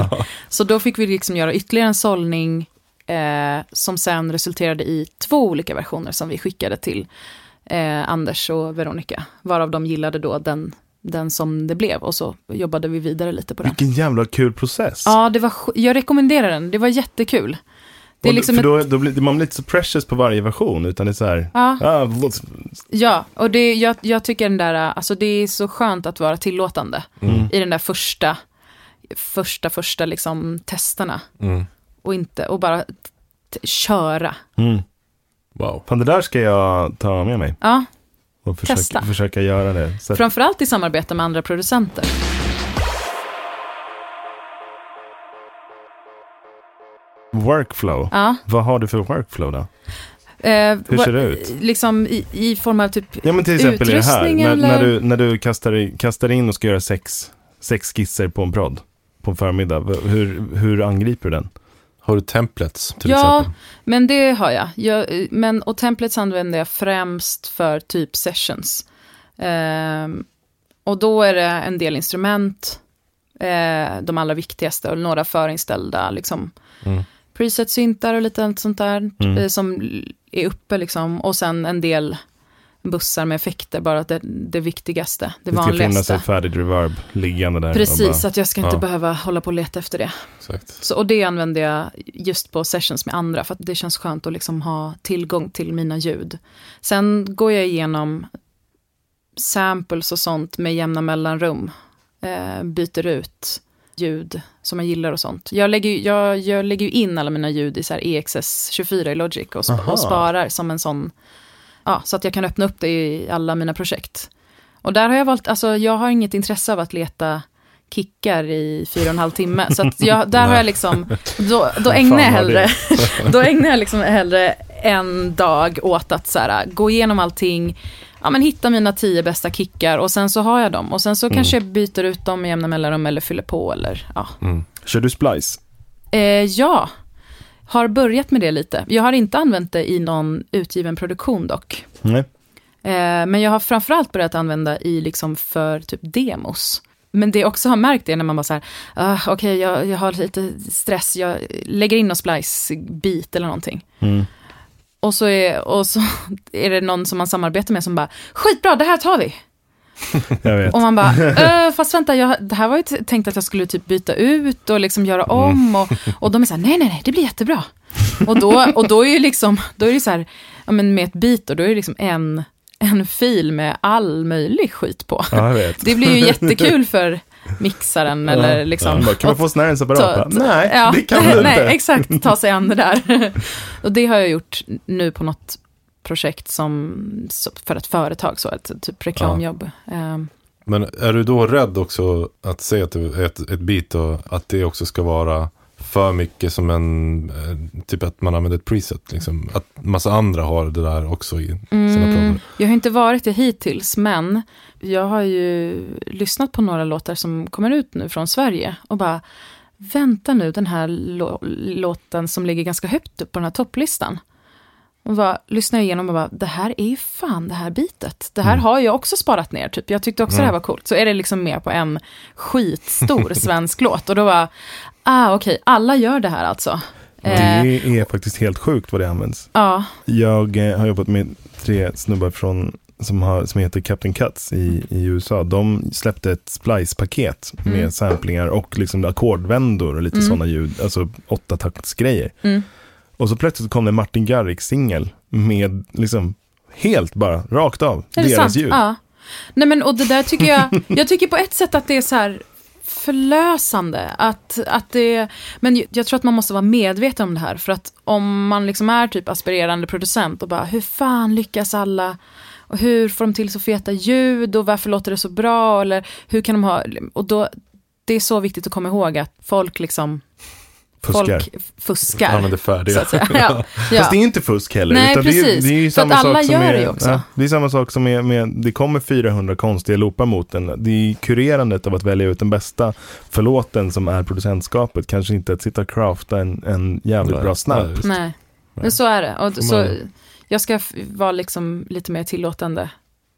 Så då fick vi liksom göra ytterligare en sållning eh, som sen resulterade i två olika versioner som vi skickade till eh, Anders och Veronica, varav de gillade då den, den som det blev och så jobbade vi vidare lite på den. Vilken jävla kul process. Ja, det var, jag rekommenderar den, det var jättekul. Det är liksom för då, då blir man blir inte så precious på varje version, utan det är så här, ja, ah, ja, och det, jag, jag tycker den där, alltså det är så skönt att vara tillåtande Mm. i den där första, första, första liksom testerna. Mm. Och inte, och bara köra. mm. Wow. Fan, det där ska jag ta med mig Ja, och försöka, Testa. försöka göra det. Så att, framförallt i samarbete med andra producenter. Workflow, Ja, vad har du för workflow då? eh, Hur ser det ut? Liksom i, i form av typ, Ja men till exempel i det här, Utrustning när, när du, när du kastar, kastar in och ska göra sex, sex skisser på en prod på en förmiddag, hur, hur angriper du den? Har du templates till Ja. exempel? men det har jag. jag men, och templates använder jag främst för typ sessions. Ehm, och då är det en del instrument, eh, de allra viktigaste och några förinställda liksom, Mm. Preset-syntar och lite sånt där Mm. eh, som är uppe liksom. Och sen en del bussar med effekter, bara det, det viktigaste, det, Det ska finnas vanligaste. ett färdigt reverb liggande där. Precis, bara- att jag ska inte Ja. behöva hålla på och leta efter det. Exakt. Så, och det använder jag just på sessions med andra, för att det känns skönt att liksom ha tillgång till mina ljud. Sen går jag igenom samples och sånt med jämna mellanrum. Eh, byter ut ljud som jag gillar och sånt. Jag lägger, jag, jag lägger ju in alla mina ljud i så här EXS24 i Logic och, sp- Aha. och sparar som en sån, ja, så att jag kan öppna upp det i alla mina projekt. Och där har jag valt, alltså jag har inget intresse av att leta kickar i fyra och en halv timme. Så att jag, där har jag liksom, då, då ägnar jag hellre, då ägnar jag liksom hellre en dag åt att så här, gå igenom allting, ja men hitta mina tio bästa kickar och sen så har jag dem. Och sen så kanske jag byter ut dem med jämna mellanrum eller fyller på eller ja. Mm. Kör du splice? Eh, ja, har börjat med det lite. Jag har inte använt det i någon utgiven produktion dock. Nej. Eh, men jag har framförallt börjat använda i liksom för typ demos. Men det jag också har märkt är när man bara så här, ah, okej jag, jag har lite stress, jag lägger in någon splice-bit eller någonting. Mm. Och så, är, och så är det någon som man samarbetar med som bara, skitbra, det här tar vi. Och man bara, äh, fast vänta, jag, det här var ju tänkt att jag skulle typ byta ut och liksom göra om. Och, och de är så här, nej, nej, nej, det blir jättebra. Och då, och då är ju liksom, då är det så här, ja men med ett beat och då är det liksom en, en fil med all möjlig skit på. Ja. Det blir ju jättekul för mixaren eller liksom. Bara, kan man få sån här separat? Nej, ja, det kan du nej, inte. exakt, ta sig an det där. och det har jag gjort nu på något projekt som, för ett företag, så ett typ reklamjobb. Ehm, Men är du då rädd också att säga att det är ett, ett beat och att det också ska vara för mycket som en, eh, typ att man använder ett preset liksom. Att massa andra har det där också i sina Mm, prover. jag har inte varit det hittills, men jag har ju lyssnat på några låtar som kommer ut nu från Sverige och bara, vänta nu, den här lå- låten som ligger ganska högt upp på den här topplistan. Och bara lyssnar jag igenom och bara, det här är ju fan det här bitet. Det här har jag också sparat ner, typ. Jag tyckte också det här var coolt. Så är det liksom med på en skitstor svensk låt. Och då var, ah okej, alla gör det här alltså. Eh, Det är faktiskt helt sjukt vad det används. ja, Jag eh, har jobbat med tre snubbar från, som, har, som heter Captain Cuts i, i USA. De släppte ett splice-paket med Mm. samplingar och liksom ackordvändor och lite Mm. sådana ljud, alltså åtta taktsgrejer. mm. Och så plötsligt kom det Martin Garrix-singel med liksom helt bara rakt av Är deras sant? ljud. Ja. Nej men och det där tycker jag, jag tycker på ett sätt att det är så här förlösande. Att, att det, men jag- tror att man måste vara medveten om det här. För att om man liksom är typ aspirerande producent och bara, hur fan lyckas alla? Och hur får de till så feta ljud? Och varför låter det så bra? Eller hur kan de ha, och då, det är så viktigt att komma ihåg att folk liksom, Fuskar. folk fuskar. Använder färdiga. Så att säga. Ja, ja. Fast det är inte fusk heller. Nej, utan Det är, precis. det är ju För att samma alla sak som gör är, det ju också. Ja, det är samma sak som med, med, det kommer 400 konstiga loopar mot den. Det är kurerandet av att välja ut den bästa för låten som är producentskapet. Kanske inte att sitta och crafta en, en jävligt Nej, bra snap. nej, Nej, men så är det. Och Får så, man- jag ska vara liksom lite mer tillåtande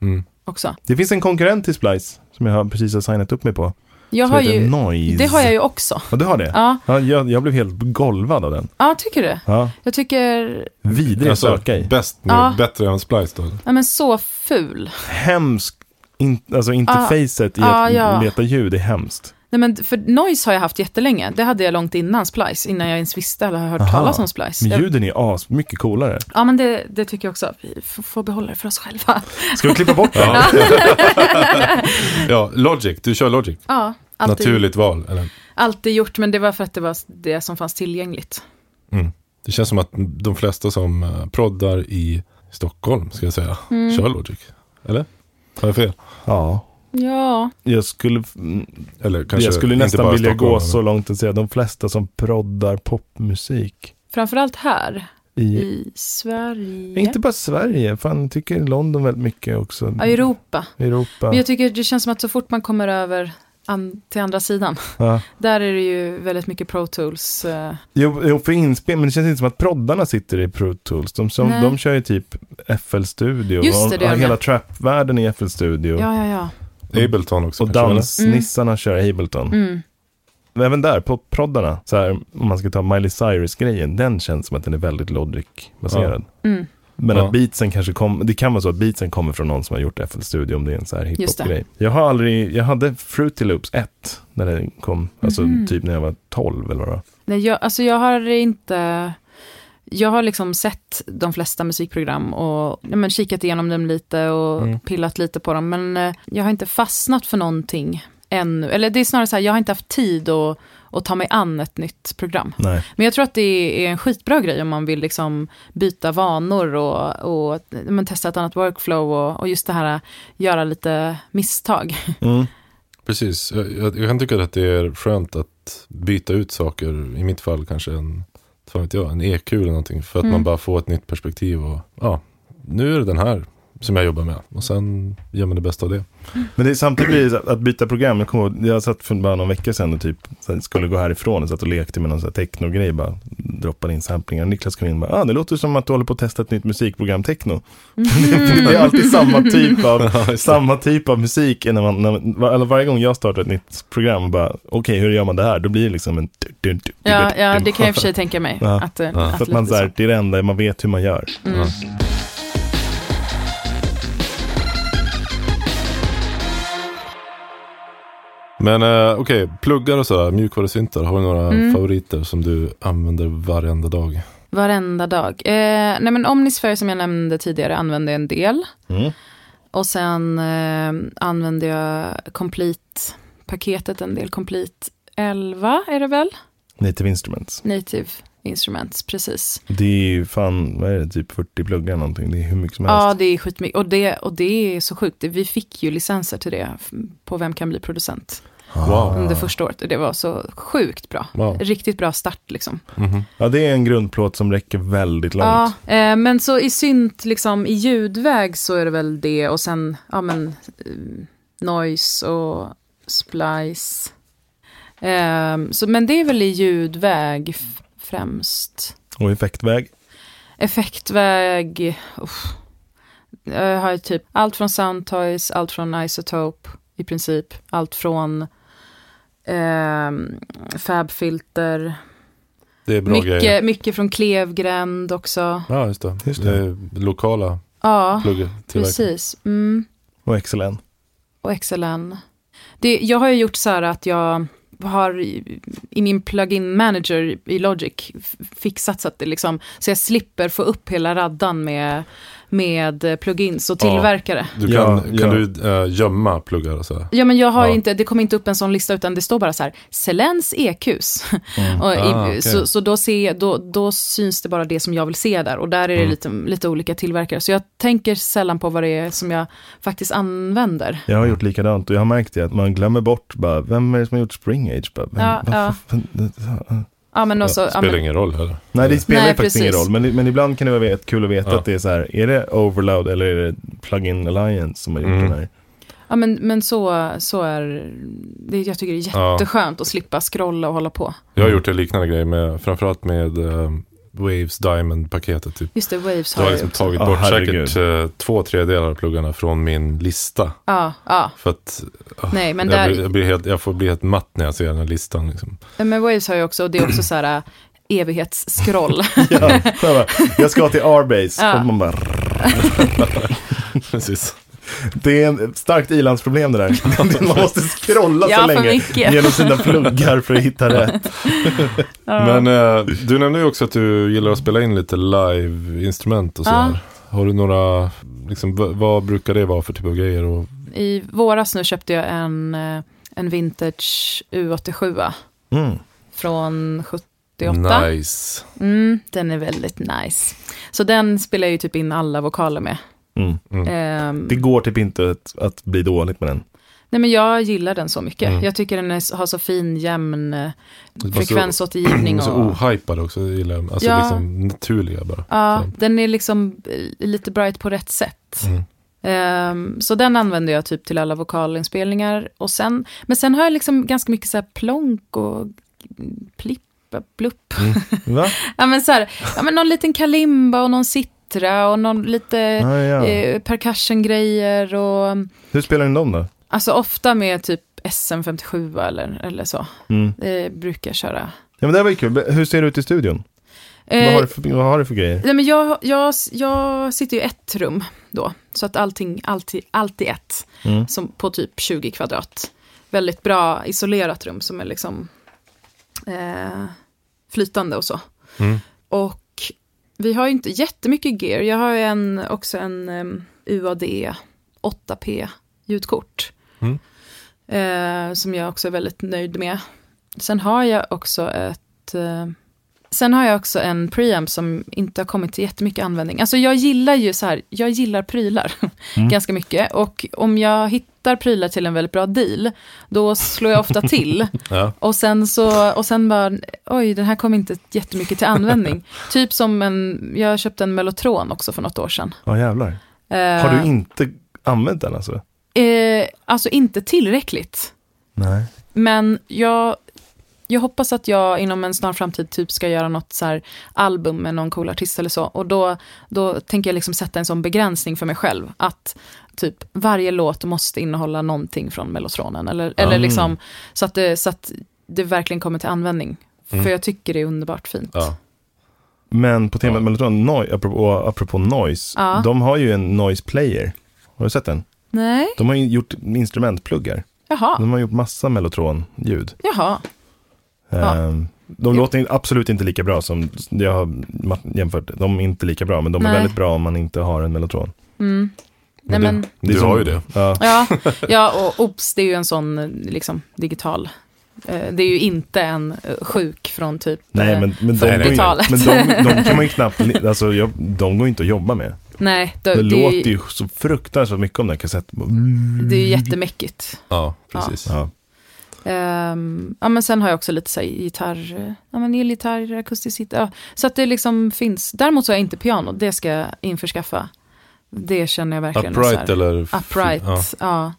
Mm. också. Det finns en konkurrent till Splice som jag har precis har signat upp mig på. Jag har ju, Noise. det har jag ju också. Ja, du har det? Ja, Ja, jag, jag blev helt golvad av den. ja tycker du? Ja, Jag tycker, vidrig att Alltså, söka i. bäst med, Ja. bättre än Splice då? ja men så ful. Hemskt. In, alltså interfacet i Ja, att ja. leta ljud är hemskt. Nej men för noise har jag haft jättelänge. Det hade jag långt innan Splice, innan jag ens visste eller har hört Aha. talas om Splice. Men ljuden är as mycket coolare. ja men det, det tycker jag också. Vi får behålla det för oss själva. Ska vi klippa bort det? Ja. ja, Logic. Du kör Logic. Ja, alltid, Naturligt val. Eller? alltid gjort, men det var för att det var det som fanns tillgängligt. Mm. Det känns som att de flesta som eh, proddar i Stockholm, ska jag säga, Mm. kör Logic. Eller? Har jag fel? Ja. Ja, Jag skulle, mm, Eller kanske jag skulle nästan vilja Stockholm, gå men- så långt att säga de flesta som proddar popmusik framförallt här i, i Sverige. inte bara Sverige, fan tycker London väldigt mycket också. Ja, Europa. Europa. Men jag tycker det känns som att så fort man kommer över an, till andra sidan, Ja. där är det ju väldigt mycket Pro Tools. eh, Jo, jo, för inspel, men det känns inte som att proddarna sitter i Pro Tools. De, som, de kör ju typ FL Studio. Just det, och, det och de. hela trapvärlden i FL Studio. Ja, ja, ja. Ableton också. och dansnissarna kör Ableton. Mm. Men även där, på proddarna, så här, om man ska ta Miley Cyrus-grejen, den känns som att den är väldigt Logic-baserad. Mm. Men Ja. att beatsen kanske kommer, det kan vara så att beatsen kommer från någon som har gjort FL Studio om det är en så här hiphop-grej. Jag har aldrig, jag hade Fruity Loops 1 när den kom, alltså Mhm. typ när jag var 12 eller vad det var. Nej, jag, alltså jag har inte... Jag har liksom sett de flesta musikprogram och ja, men kikat igenom dem lite och Mm. pillat lite på dem. Men eh, jag har inte fastnat för någonting ännu. Eller det är snarare så här, jag har inte haft tid att, att ta mig an ett nytt program. Nej. Men jag tror att det är en skitbra grej om man vill liksom byta vanor och, och men testa ett annat workflow och, och just det här göra lite misstag. Mm. Precis. Jag, jag, jag kan tycka att det är skönt att byta ut saker. I mitt fall kanske en, vad vet jag, en EQ eller någonting. För att Mm. man bara får ett nytt perspektiv. Och ja, nu är det den här som jag jobbar med. Och sen gör man det bästa av det. Men det är samtidigt att byta program. Jag, kommer, ihåg, jag satt för bara någon vecka sedan och typ skulle gå härifrån och satt och lekte med någon så här techno-grej. Bara droppade in samplingar. Niklas kom in och bara, ah, det låter som att du håller på att testa ett nytt musikprogram, techno. det är alltid samma typ av, samma typ av musik. När man, när, man- var, eller varje gång jag startar ett nytt program och bara, okej hur gör man det här? Då blir det liksom en... Ja, ja det kan jag i och för sig tänka mig. Ja. Att, eh, Ja. att För att man så här, det är det enda man vet hur man gör. Mm. Men eh, okej, pluggar och sådär, mjukvarusyntar. Har du några Mm. favoriter som du använder varenda dag? Varenda dag. Eh, nej men Omnisphere som jag nämnde tidigare använde jag en del. Mm. Och sen eh, använde jag Complete-paketet en del. Complete 11 är det väl? Native Instruments. Native Instruments, precis. Det är ju fan, vad är det, typ 40 pluggar någonting. Det är hur mycket som helst. Ja, det är skitmycket. Och det, och det är så sjukt. Vi fick ju licenser till det på Vem kan bli producent Wow. under första året. Och det var så sjukt bra. Wow. Riktigt bra start liksom. Mhm. Ja, det är en grundplåt som räcker väldigt långt. Ja, eh, men så i synt, liksom i ljudväg så är det väl det och sen, ja men, eh, noise och splice. Eh, så, men det är väl i ljudväg främst. Och effektväg. Effektväg, uff. jag har typ allt från Soundtoys, allt från Isotope i princip, allt från eh, Fabfilter, Det är bra grejer. mycket, mycket från Klevgränd också. Ja, just det. Just det. det. lokala Ja, pluggar. precis. Mm. Och XLN. Och XLN. Det, jag har ju gjort så här att jag har i, min plugin manager i Logic fixat så att det liksom, så jag slipper få upp hela raddan med, med plugins och Ja. tillverkare. Du kan, Ja, kan ja. du äh, gömma pluggar och så? Ja men jag har Ja. inte, det kommer inte upp en sån lista utan det står bara så här, Selens EQs. och i, Ah, okej. Så, så då, ser, då, då syns det bara det som jag vill se där och där är det Mm. lite, lite olika tillverkare. Så jag tänker sällan på vad det är som jag faktiskt använder. Jag har gjort likadant och jag har märkt det att man glömmer bort bara, vem är det som har gjort Spring Age? Bara, vem, Ja, vad ja. Ja men Ja, också, ja, spelar men, ingen roll heller. Nej, det spelar Nej, faktiskt ingen roll. Men, men ibland kan det vara vet- kul att veta Ja. att det är så här, är det Overload eller är det Plugin Alliance som har gjort Mm. den här? Ja, men, men så, så är det. Jag tycker det är Ja. jätteskönt att slippa scrolla och hålla på. Jag har gjort en liknande grej med, framförallt med äh, Waves Diamond-paketet. Typ. Just det, Waves har har jag liksom också. tagit bort herregud. säkert eh, två tredjedelar av pluggarna från min lista. Ja, ja. För att ah, Nej, men jag, där, blir, jag, blir helt, jag får bli helt matt när jag ser den här listan. Liksom. Men Waves har ju också, och det är också så här äh, evighetsskroll. Ja, jag ska till Arbase. Ja. Och man bara, Precis. Det är ett starkt ilandsproblem det där. Man måste scrolla Ja, så länge genom sina pluggar för att hitta rätt. Ja. Men eh, du nämnde ju också att du gillar att spela in lite live-instrument och Ja. sådär. Har du några, liksom, vad brukar det vara för typ av grejer? Och, I våras nu köpte jag en, äh, en vintage U87 Mm. från 78. nice. Mm, den är väldigt nice. Så den spelar jag ju typ in alla vokaler med. Mm. Mm. Ehm, Det går typ inte att, att bli dåligt med den. nej men jag gillar den så mycket. Mm. Jag tycker den är, har så fin jämn eh, så- frekvensåtergivning. Så Och, ohypad också, det gillar jag. Alltså Ja. liksom naturliga bara. ja, Så. den är liksom eh, lite bright på rätt sätt. Mm. Ehm, så den använder jag typ till alla vokalinspelningar. Och sen, men sen har jag liksom ganska mycket så här plonk och plippa, blupp. Va? Ja men så här, ja men någon liten kalimba och någon sittra och någon lite Ah, ja. eh, percussion-grejer och Hur spelar ni dem då? alltså ofta med typ SM57 eller, eller så. Mm. Det brukar köra. Ja, men det var ju kul. Hur ser det ut i studion? Eh, vad, har du för, vad har du för grejer? Nej, men jag, jag, jag sitter ju i ett rum då, så att allting, alltid, alltid ett, Mm. som på typ 20 kvadrat. Väldigt bra isolerat rum som är liksom eh, flytande och så. Mm. Och vi har ju inte jättemycket gear. Jag har ju en, också en um, UAD 8P ljudkort. Mm. Eh, som jag också är väldigt nöjd med. Sen har jag också ett... Eh, sen har jag också en preamp som inte har kommit till jättemycket användning. Alltså jag gillar ju så här, jag gillar prylar Mm. ganska mycket. Och om jag hittar prylar till en väldigt bra deal, då slår jag ofta till. Ja. Och sen så, och sen bara, oj, den här kom inte jättemycket till användning. typ som en, jag köpte en Mellotron också för något år sedan. Ja, jävlar. Eh, Har du inte använt den alltså? eh, alltså inte tillräckligt. Nej. Men jag, jag hoppas att jag inom en snar framtid typ ska göra något så här album med någon cool artist eller så. Och då, då tänker jag liksom sätta en sån begränsning för mig själv. Att typ varje låt måste innehålla någonting från Mellotronen. Eller, eller Mm. liksom så att, det, så att det verkligen kommer till användning. Mm. För jag tycker det är underbart fint. Ja. Men på temat Ja. Mellotron, noi, apropå, apropå noise, Ja. de har ju en noise player. Har du sett den? Nej, De har ju gjort instrumentpluggar. jaha, De har gjort massa Mellotron-ljud. jaha. Ja. Ehm, De låter absolut inte lika bra som jag har jämfört. De är inte lika bra, men de är Nej. väldigt bra om man inte har en Mellotron. Mm. Nej, Men det- Du som- har ju det. Ja. ja, ja, och OBS det är ju en sån liksom, digital. eh, Det är ju inte en eh, sjuk från typ Nej, eh, men, men, de, Nej, nej. går ju, 40-talet. men de, de kan man ju knappt, alltså, jag, de går inte att jobba med. Nej, det, Det, det, låter ju, ju så fruktansvärt mycket om den kassetten. det är ju jättemäckigt. Ja, precis. Ja. Ehm, ja, men sen har jag också lite så här, gitarr, ja, men elgitarr, akustisk gitarr. Ja, så att det liksom finns. Däremot så har jag inte piano, det ska jag införskaffa. Det känner jag verkligen. Upright eller? Upright, Ja. ja.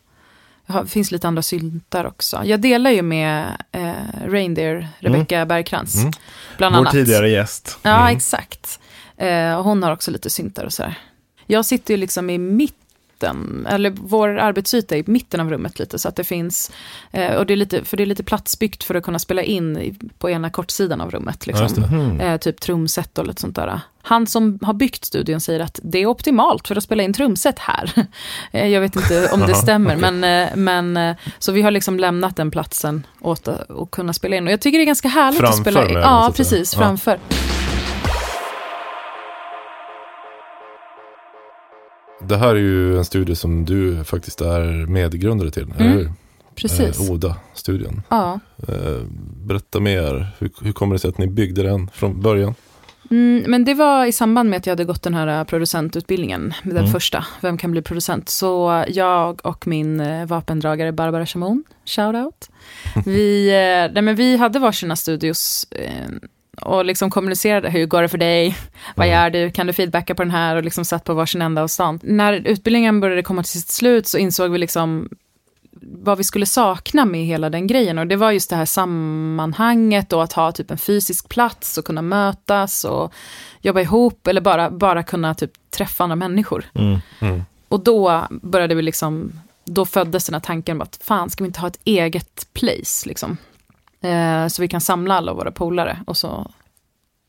Det finns lite andra syntar också. Jag delar ju med eh, Reindeer, Rebecca Bergkrans. Mm. Bland Vår annat. tidigare gäst. Ja, Mm. exakt. Eh, och hon har också lite syntar och så här. Jag sitter ju liksom i mitten, eller vår arbetsyta i mitten av rummet lite, så att det finns, eh, och det är lite, för det är lite platsbyggt för att kunna spela in på ena kortsidan av rummet. Liksom. Mhm. Eh, typ trumset och lite sånt där. Han som har byggt studion säger att det är optimalt för att spela in trumset här. Eh, jag vet inte om det stämmer, men, men så vi har liksom lämnat den platsen åt att kunna spela in. Och jag tycker det är ganska härligt Framför att spela in. Ja, precis, Ja. Det här är ju en studie som du faktiskt är medgrundare till, eller Mm, hur? Precis. Eh, Oda-studien. Ja. Eh, berätta mer, hur, hur kommer det sig att ni byggde den från början? Mm, men det var i samband med att jag hade gått den här eh, producentutbildningen, den Mm. första, Vem kan bli producent? Så jag och min eh, vapendragare Barbara Chamon, shoutout, vi, eh, nej, men vi hade varsina studios och liksom kommunicerade, hur går det för dig? Vad Mm. gör du? Kan du feedbacka på den här? Och liksom satt på varsin ända av stan. När utbildningen började komma till sitt slut så insåg vi liksom vad vi skulle sakna med hela den grejen. Och det var just det här sammanhanget och att ha typ en fysisk plats och kunna mötas och jobba ihop eller bara, bara kunna typ träffa andra människor. Mm. Mm. Och då började vi liksom, då föddes den här tanken om att fan, ska vi inte ha ett eget place liksom? Eh, så vi kan samla alla våra polare och så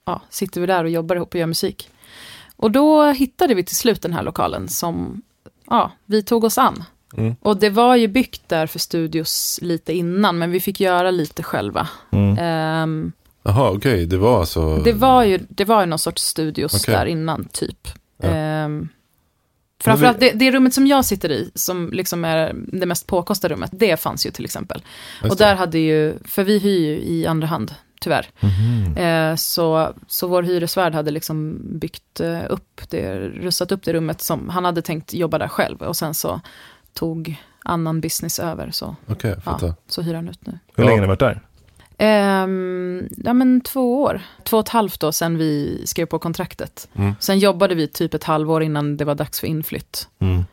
ja, sitter vi där och jobbar ihop och gör musik. Och då hittade vi till slut den här lokalen som ja, vi tog oss an. Mm. Och det var ju byggt där för studios lite innan, men vi fick göra lite själva. Mm. Ehm, Jaha, okej, det var alltså... det var ju det var ju någon sorts studios Okej. där innan, typ. Ja. Ehm, framförallt det, det rummet som jag sitter i, som liksom är det mest påkostade rummet, det fanns ju till exempel. Och där hade ju, för vi hyr ju i andra hand, tyvärr. Mhm. Eh, så, så vår hyresvärd hade liksom byggt eh, upp det, rustat upp det rummet som han hade tänkt jobba där själv. Och sen så tog annan business över, så, fattar. ja, så hyr han ut nu. Hur länge har ni varit där? Ehm, ja men två år. Två och ett halvt då sen vi skrev på kontraktet. Mm. Sen jobbade vi typ ett halvår innan det var dags för inflytt. Mm.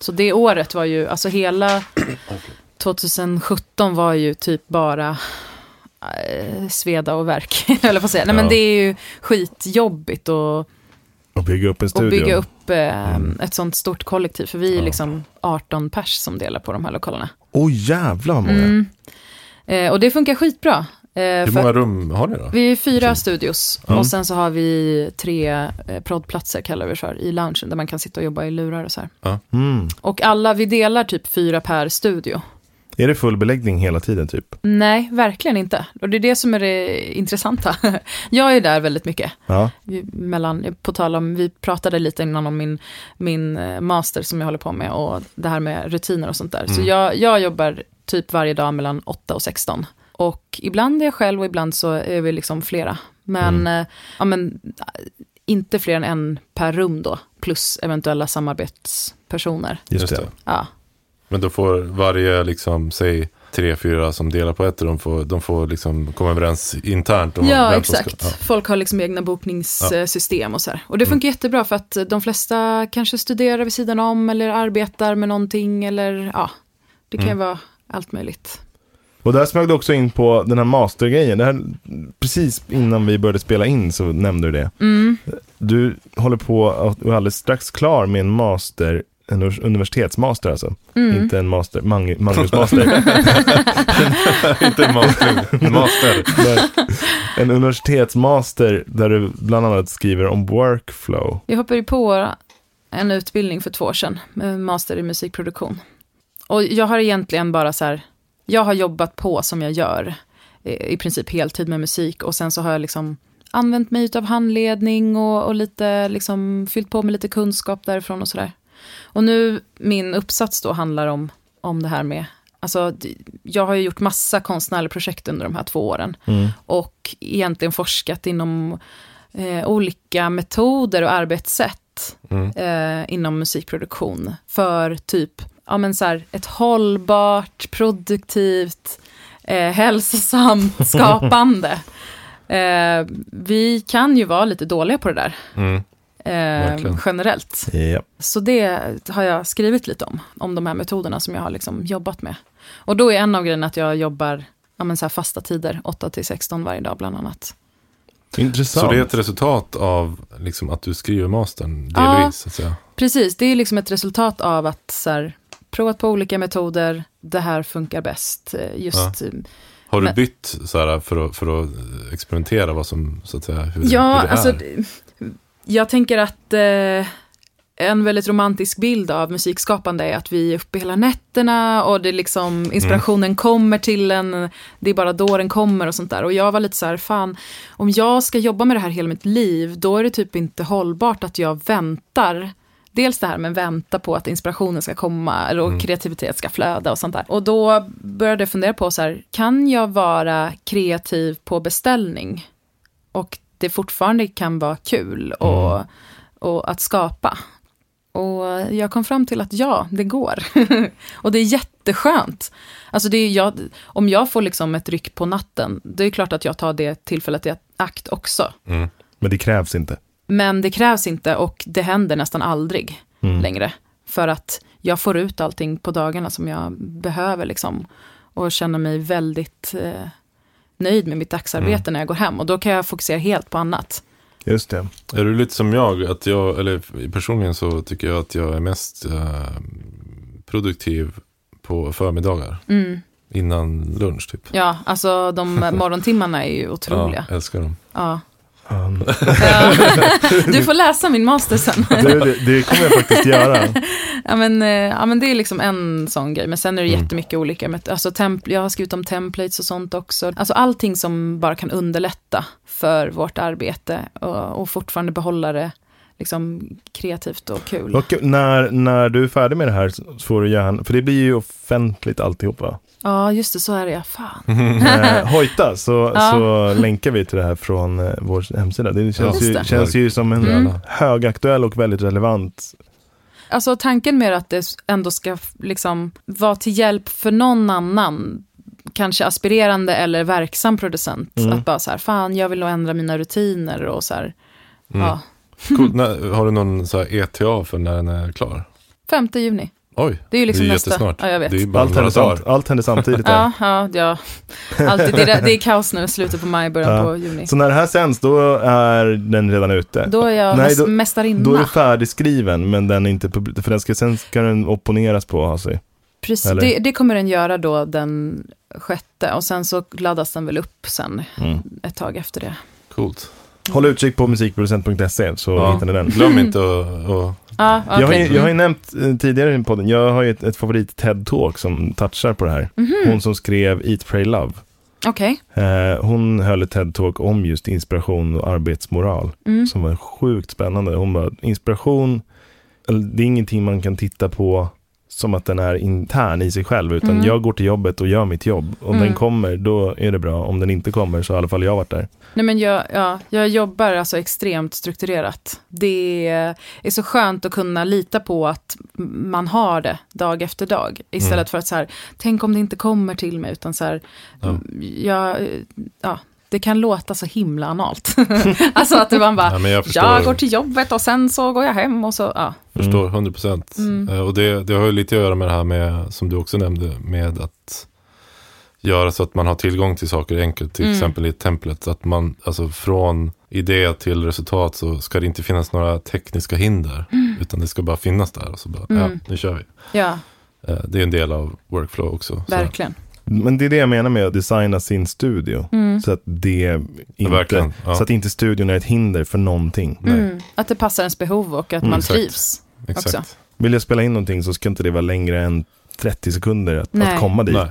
Så det året var ju, alltså hela 2017 var ju typ bara eh, sveda och verk, eller vad säga. Nej men Ja. det är ju skitjobbigt att Och bygga upp en studio. bygga upp eh, Mm. ett sånt stort kollektiv. För vi är Ja. liksom 18 pers som delar på de här lokalerna. Åh jävlar vad många. Mm. Eh, och det funkar skitbra. Eh, Hur många rum har ni då? vi är fyra studios Ja. och sen så har vi tre eh, proddplatser kallar vi det för i loungen där man kan sitta och jobba i lurar och så här. Mm. Och alla, vi delar typ fyra per studio. Är det full beläggning hela tiden typ? Nej, verkligen inte. Och det är det som är det intressanta. Jag är där väldigt mycket. Ja. Vi- Mellan, på tal om, vi pratade lite innan om min, min eh, master som jag håller på med och det här med rutiner och sånt där. Så Mm. jag, jag jobbar typ varje dag mellan 8 och 16. Och ibland är jag själv och ibland så är vi liksom flera. Men, Mm. eh, ja, men eh, inte fler än en per rum då, plus eventuella samarbetspersoner. Just, det. Ja, Men då får varje, liksom, säg tre, fyra som delar på ett, de får, de får liksom komma överens internt om ja exakt. Ska, Folk har liksom egna bokningssystem och så här. Och det funkar jättebra för att de flesta kanske studerar vid sidan om eller arbetar med någonting eller ja, det kan ju Mm. vara allt möjligt. Och där smög du också in på den här mastergrejen. Det här, precis innan vi började spela in så nämnde du det. Mm. Du håller på att du är alldeles strax klar med en master, en universitetsmaster alltså. Mm. Inte en master, Mang- Magnus master. Inte en master. master. En universitetsmaster där du bland annat skriver om workflow. Jag hoppade på en utbildning för två år sedan, master i musikproduktion. Och jag har egentligen bara så här, jag har jobbat på som jag gör, i i princip heltid med musik. Och sen så har jag liksom använt mig av handledning och, och lite liksom fyllt på med lite kunskap därifrån och sådär. Och nu, min uppsats då handlar om, om det här med, alltså jag har ju gjort massa konstnärliga projekt under de här två åren. Mm. och egentligen forskat inom eh, olika metoder och arbetssätt Mm. eh, inom musikproduktion för typ ja, men så här, ett hållbart, produktivt, eh, hälsosamt skapande. Eh, vi kan ju vara lite dåliga på det där Mm. eh, generellt. Ja. Så det har jag skrivit lite om, om de här metoderna som jag har liksom jobbat med. Och då är en av grejerna att jag jobbar ja, men så här fasta tider, 8 till 16 varje dag bland annat. Intressant. Så det är ett resultat av liksom, att du skriver mastern, Ja. delvis, så att säga. Precis, det är liksom ett resultat av att så här, provat på olika metoder, det här funkar bäst. eh, Just, eh, Har du bytt så här, för, att, för att experimentera vad som, så att säga, hur, ja, hur det alltså, är? d- jag tänker att eh, en väldigt romantisk bild av musikskapande är att vi är uppe hela nätterna och det liksom, inspirationen kommer till en, det är bara då den kommer och sånt där. Och jag var lite så här, fan, om jag ska jobba med det här hela mitt liv, då är det typ inte hållbart att jag väntar. Dels det här med vänta på att inspirationen ska komma eller och kreativitet ska flöda och sånt där. Och då började jag fundera på så här, kan jag vara kreativ på beställning? Och det fortfarande kan vara kul och, och att skapa. Och jag kom fram till att ja, det går. och det är jätteskönt. Alltså det är jag, om jag får liksom ett ryck på natten, det är klart att jag tar det tillfället i akt också. Mm. Men det krävs inte. Men det krävs inte och det händer nästan aldrig Mm. längre. För att jag får ut allting på dagarna som jag behöver liksom. Och känner mig väldigt eh, nöjd med mitt dagsarbete när jag går hem. Och då kan jag fokusera helt på annat. Just det. Är du lite som jag? Att jag eller personligen så tycker jag att jag är mest eh, produktiv på förmiddagar. Mm. Innan lunch typ. Ja, alltså de morgontimmarna är ju otroliga. Ja, älskar dem. Ja. Um. Du får läsa min master sen. det, det, det kommer jag faktiskt göra. Ja men, eh, ja men det är liksom en sån grej. Men sen är det Mm. jättemycket olika. Alltså, temp- jag har skrivit om templates och sånt också. Alltså allting som bara kan underlätta för vårt arbete. Och, och fortfarande behålla det liksom kreativt och kul. Och när, när du är färdig med det här så får du gärna, för det blir ju offentligt alltihopa. Ja just det, så är det ja. Fan. Eh, hojta så, Ja. så länkar vi till det här från eh, vår hemsida. Det känns, ju, det. känns ju som en Mm. högaktuell och väldigt relevant. Alltså tanken med att det ändå ska liksom vara till hjälp för någon annan, kanske aspirerande eller verksam producent. Mm. Att bara så här, fan jag vill nog ändra mina rutiner och så här. Mm. Ja, Cool. När, har du någon så här ETA för när den är klar? 5 juni. Oj, Det är ju liksom det är nästa. jättesnart. Ja, jag vet. Det är bara Allt händer, samt, allt händer samtidigt. Ja, ja, ja. Alltid, det, är, det är kaos nu, slutet på maj, början Ja. på juni. Så när det här sänds, då är den redan ute. Då är jag Nej, då- mästarinna. Då är det färdigskriven, men den är inte för den ska, sen ska den opponeras på sig. Precis, det, det kommer den göra då den sjätte. Och sen så laddas den väl upp sen Mm. ett tag efter det. Coolt. Håll utkik på musikproducent.se så Ja. hittar ni den. Glöm inte att... att- Ja, Jag, har ju, jag har ju nämnt eh, tidigare i podden, jag har ju ett, ett favorit TED-talk som touchar på det här. Mhm. Hon som skrev Eat, Pray, Love. Okej. Eh, hon höll ett TED-talk om just inspiration och arbetsmoral. Mm. Som var sjukt spännande. Hon bara, inspiration, eller det är ingenting man kan titta på som att den är intern i sig själv. Utan Mm. jag går till jobbet och gör mitt jobb. Om Mm. den kommer, då är det bra. Om den inte kommer så har i alla fall jag varit där. Nej men jag, ja, jag jobbar alltså extremt strukturerat. Det är så skönt att kunna lita på att man har det dag efter dag. Istället Mm. för att så här, tänk om det inte kommer till mig. Utan så här, Ja. ja, ja, det kan låta så himla analt. alltså att man bara, Ja, jag jag går till jobbet och sen så går jag hem och så, ja. förstår 100 procent. Mm. Och det, det har ju lite att göra med det här med, som du också nämnde, med att göra så att man har tillgång till saker enkelt. Till Mm. exempel i templet. Att man, alltså från idé till resultat så ska det inte finnas några tekniska hinder. Utan det ska bara finnas där. Och så bara, Mm. ja, nu kör vi. Ja, Eh, Det är en del av workflow också. Så. Men det är det jag menar med att designa sin studio. Mm. Så att det inte, ja. så att inte studion är ett hinder för någonting. Nej, Mm. Att det passar ens behov och att Mm, man exakt. trivs. exakt. också. Vill jag spela in någonting så ska inte det vara längre än 30 sekunder att, Nej. att komma dit. Nej.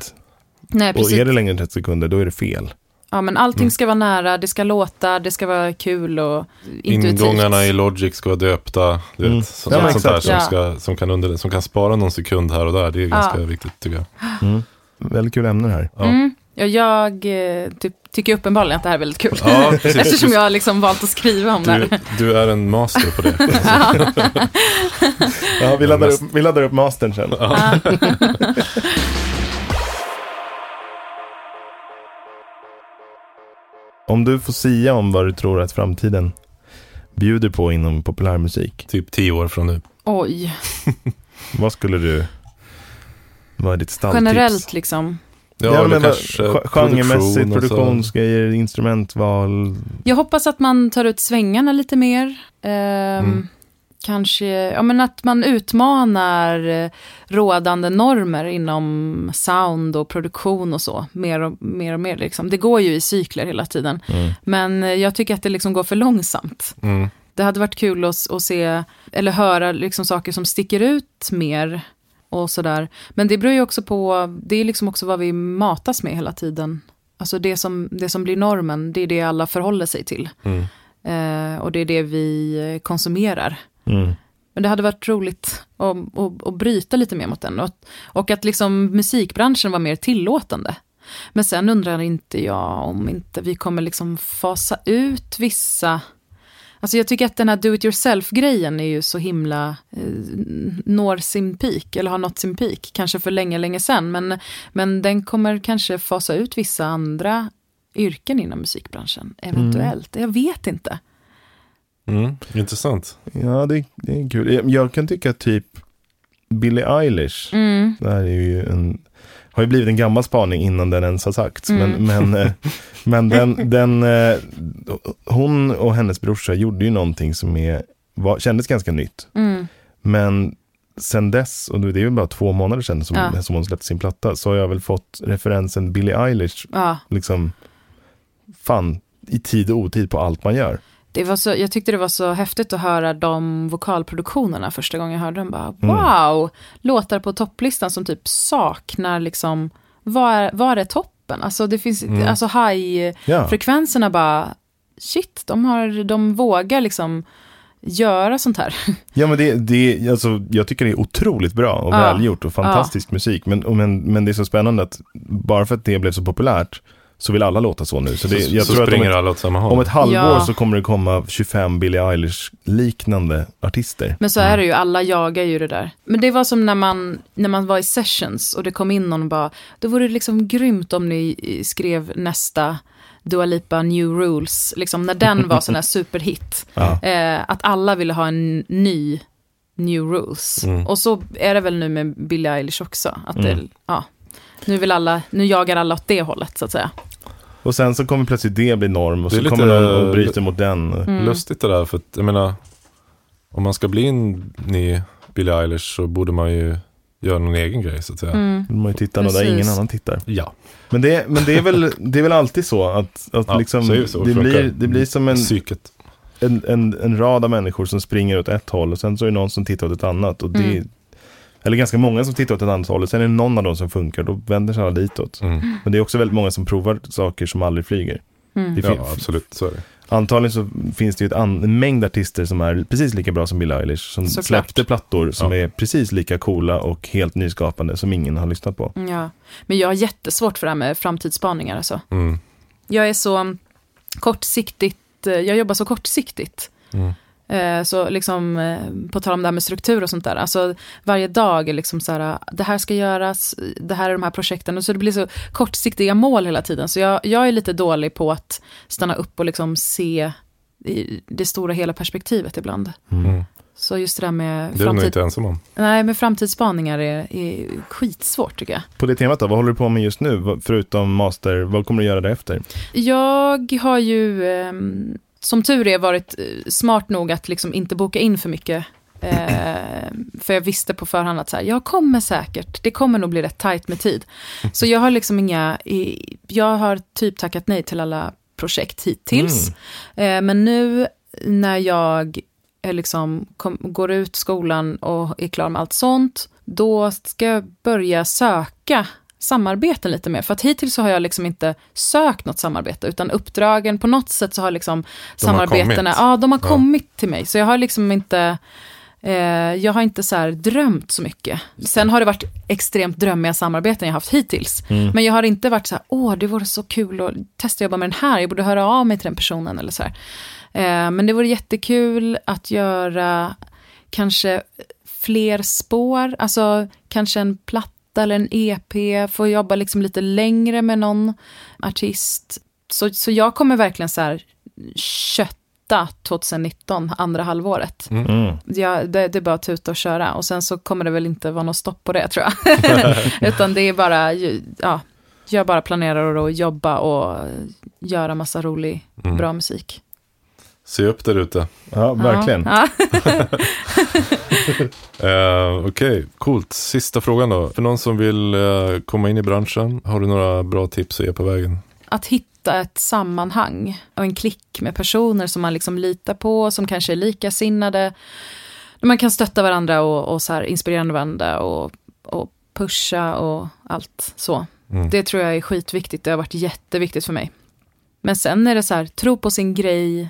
Nej, Och är det längre än 30 sekunder, då är det fel. Ja, men allting Mm. ska vara nära, det ska låta, det ska vara kul och intuitivt. Ingångarna i Logic ska vara döpta. Du Mm. Ja, sånt där exakt. som, ska, som, kan under, som kan spara någon sekund här och där. Det är ganska viktigt tycker jag. Mm. Väldigt kul ämne det här. Ja. Mm. Ja, jag eh, typ, tycker uppenbarligen att det här är väldigt kul. Ja, precis. Eftersom jag har liksom valt att skriva om det Du, här. du är en master på det. Ja, vi, laddar upp, vi laddar upp mastern sen. Om du får sia om vad du tror att framtiden bjuder på inom populärmusik. Typ tio år från nu. Oj, Vad skulle du... Vad är ditt stalltips? generellt liksom. Ja, Ja, men kanske ge- genremässigt, produktionsgrejer, instrumentval. Jag hoppas att man tar ut svängarna lite mer. Ehm, Mm. Kanske, ja men att man utmanar eh, rådande normer inom sound och produktion och så. Mer och mer. Och mer liksom. Det går ju i cykler hela tiden. Mm. Men eh, jag tycker att det liksom går för långsamt. Mm. Det hade varit kul att, att se, eller höra liksom saker som sticker ut mer. Och sådär. Men det beror ju också på, det är liksom också vad vi matas med hela tiden. Alltså det som, det som blir normen, det är det alla förhåller sig till. Mm. Eh, och det är det vi konsumerar. Mm. Men det hade varit roligt att, att, att bryta lite mer mot den. Och, och att liksom musikbranschen var mer tillåtande. Men sen undrar inte jag om inte vi kommer liksom fasa ut vissa... Alltså jag tycker att den här do it yourself-grejen är ju så himla... Eh, når sin peak, eller har nått sin peak. Kanske för länge, länge sedan. Men, men den kommer kanske fasa ut vissa andra yrken inom musikbranschen. Eventuellt. Jag vet inte. Mm. Intressant. Ja, det, det är kul. Jag- Jag kan tycka typ Billie Eilish. Mm. Det här är ju en, har ju blivit en gammal spaning innan den ens har sagts. Mm. Men, men, eh, men den, den, eh, hon och hennes brorsa gjorde ju någonting som är, var, kändes ganska nytt. Mm. Men sen dess, och det är ju bara två månader sedan som, Ja. som hon släppte sin platta, så har jag väl fått referensen Billie Eilish, Ja, liksom, fan, i tid och otid på allt man gör. Det var så, jag tyckte det var så häftigt att höra de vokalproduktionerna första gången jag hörde dem. Bara, Mm. wow, låtar på topplistan som typ saknar liksom, vad är, vad är toppen? Alltså det finns, Mm. alltså high-frekvenserna Ja, bara, shit, de, har, de vågar liksom göra sånt här. ja men det, det, alltså, jag tycker det är otroligt bra och Ja. välgjort och fantastisk musik. Men, men, men det är så spännande att bara för att det blev så populärt så vill alla låta så nu. Så, det, så jag så tror att om springer ett, alla åt samma håll. om ett halvår Ja. så kommer det komma 25 Billie Eilish-liknande artister. Men så är det ju, alla jagar ju det där. Men det var som när man, när man var i sessions och det kom in någon och bara, då vore det liksom grymt om ni skrev nästa Dua Lipa New Rules, liksom när den var sån här superhit. Ja. Eh, att alla ville ha en ny New Rules. Mm. Och så är det väl nu med Billie Eilish också. Att det, Mm. ja, nu, vill alla, nu jagar alla åt det hållet så att säga. Och sen så kommer plötsligt det bli norm och så lite- kommer de och bryter mot den. Mm. Lustigt det där, för att jag menar, om man ska bli en ny Billie Eilish så borde man ju göra någon egen grej så att säga. Mm. Man ju titta någon där ingen annan tittar. Ja, Men det, men det, är, väl, det är väl alltid så att, att Ja, liksom, det så. det, blir, det blir som en, psyket. en, en, en rad av människor som springer åt ett håll och sen så är det någon som tittar åt ett annat. Och det, Mm. Eller ganska många som tittar åt ett annat håll och sen är det någon av dem som funkar, då vänder sig alla ditåt. Mm. Men det är också väldigt många som provar saker som aldrig flyger. Mm. Det Ja, absolut, så är det. Antagligen så finns det ju ett an- en mängd artister som är precis lika bra som Billie Eilish. Som Såklart. släppte plattor som Ja. är precis lika coola och helt nyskapande som ingen har lyssnat på. Ja. Men jag har jättesvårt för det här med framtidsspaningar alltså. Mm. Jag är så kortsiktigt, eh, jag jobbar så kortsiktigt. Mm. Eh, Så liksom, eh, på tal om det här med struktur och sånt där, alltså varje dag är liksom så här, det här ska göras, det här är de här projekten, och så det blir så kortsiktiga mål hela tiden. Så jag, jag är lite dålig på att stanna upp och liksom se i det stora hela perspektivet ibland. Mm. Så just det där med, Det är du framtid, inte ensam om. nej, med framtidsspaningar är, är skitsvårt tycker jag. På det temat då, vad håller du på med just nu? Förutom master, vad kommer du göra därefter? Jag har ju, ehm, som tur är, varit eh, smart nog att liksom inte boka in för mycket. Eh, för jag visste på förhand att så här, jag kommer säkert, det kommer nog bli rätt tajt med tid. Så jag har liksom inga, jag har typ tackat nej till alla projekt hittills. Eh, men nu när jag liksom, kom, går ut skolan och är klar med allt sånt, då ska jag börja söka samarbeten lite mer. För att hittills så har jag liksom inte sökt något samarbete, utan uppdragen på något sätt så har liksom De har samarbetena, kommit. ja de har Ja. kommit till mig. Så jag har liksom inte, eh, jag har inte så här drömt så mycket. Sen har det varit extremt drömmiga samarbeten jag haft hittills. Men jag har inte varit så här, åh det vore så kul att testa jobba med den här, jag borde höra av mig till den personen eller så här. Eh, men det vore jättekul att göra kanske fler spår, alltså kanske en platta eller en EP, få jobba liksom lite längre med någon artist. Så, så jag kommer verkligen så här kötta 2019, andra halvåret. Mm. Ja, det, det är bara att tuta och köra och sen så kommer det väl inte vara något stopp på det tror jag. Utan det är bara, ja, jag bara planerar att jobba och göra massa rolig, Mm. bra musik. Se upp där ute. Ja, verkligen. Ja. Eh, Okej, coolt. Sista frågan då. För någon som vill eh, komma in i branschen, har du några bra tips att ge på vägen? Att hitta ett sammanhang och en klick med personer som man liksom litar på, som kanske är likasinnade. Där man kan stötta varandra och, och så här inspirera varandra och, och pusha och allt så. Mm. Det tror jag är skitviktigt, det har varit jätteviktigt för mig. Men sen är det så här, tro på sin grej,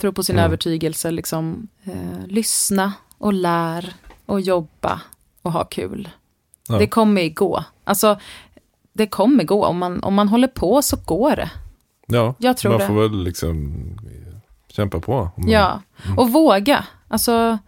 tro på sin Mm. övertygelse, liksom eh, lyssna och lär och jobba och ha kul. Ja. Det kommer gå. Alltså, det kommer gå. Om man, om man håller på så går det. Ja, Jag tror man det. får väl liksom kämpa på. man- Ja, och våga. Alltså,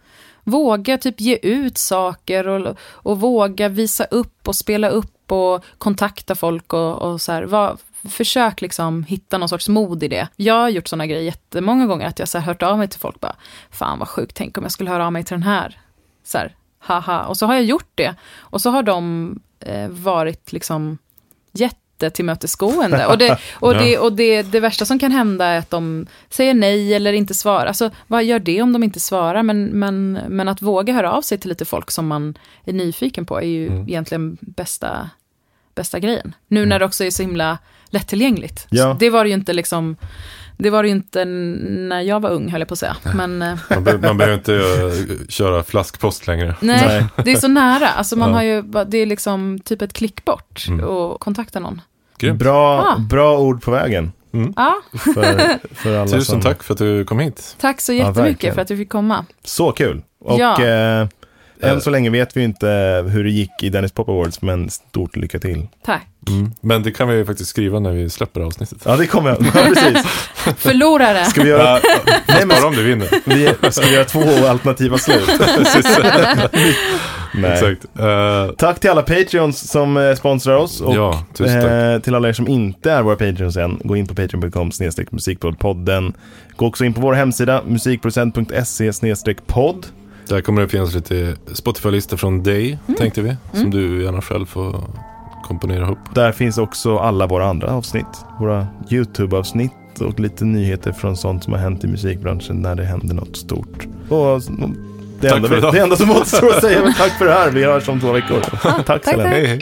våga typ ge ut saker och, och våga visa upp och spela upp och kontakta folk och, och så här. Var, försök liksom hitta någon sorts mod i det. Jag har gjort sådana grejer jättemånga gånger, att jag så här hört av mig till folk bara, fan vad sjukt, tänk om jag skulle höra av mig till den här. Så här. haha. Och så har jag gjort det. Och så har de eh, varit liksom jättetillmötesgående. Och, det, och, det, och det, det värsta som kan hända är att de säger nej eller inte svarar. Alltså, vad gör det om de inte svarar? Men, men, men att våga höra av sig till lite folk som man är nyfiken på är ju Mm. egentligen bästa, bästa grejen. Nu när det också är så himla lättillgängligt. Ja. Så Det var det ju inte liksom, det var det ju inte när jag var ung höll jag på att säga. Men eh, Man, be, man behöver inte eh, köra flaskpost längre. nej, Nej. det är så nära. Alltså man Ja. har ju, det är liksom typ ett klick bort Mm. och kontakta någon. Grymt. Bra, Ah. bra ord på vägen. Ja, För, för alla Tusen som... tack för att du kom hit. tack så Ja, jättemycket verkligen. för att du fick komma. Så kul. Och Ja. eh, än så länge vet vi inte hur det gick i Dennis Pop Awards, men stort lycka till. Tack. Men det kan vi ju faktiskt skriva när vi släpper avsnittet. Ja, det kommer jag. Ja, precis. Förlorare. Ska vi göra, nej, men, Bara om du vinner. vi, ska vi göra två alternativa slut? nej. Exakt. Eh, Tack till alla Patreons som eh, sponsrar oss. Och ja, eh, till alla er som inte är våra Patreons än, gå in på patreon.com musikpoddpodden. Gå också in på vår hemsida musikproducent.se podd. Där kommer det finnas lite Spotify-listor från dig, tänkte vi. Som du gärna själv får komponera ihop. Där finns också alla våra andra avsnitt. Våra YouTube-avsnitt och lite nyheter från sånt som har hänt i musikbranschen när det händer något stort. Och det, Tack enda, det enda som återstår att säga är tack för det här. Vi hörs om två veckor. tack tack, Selene. tack. Hej, hej.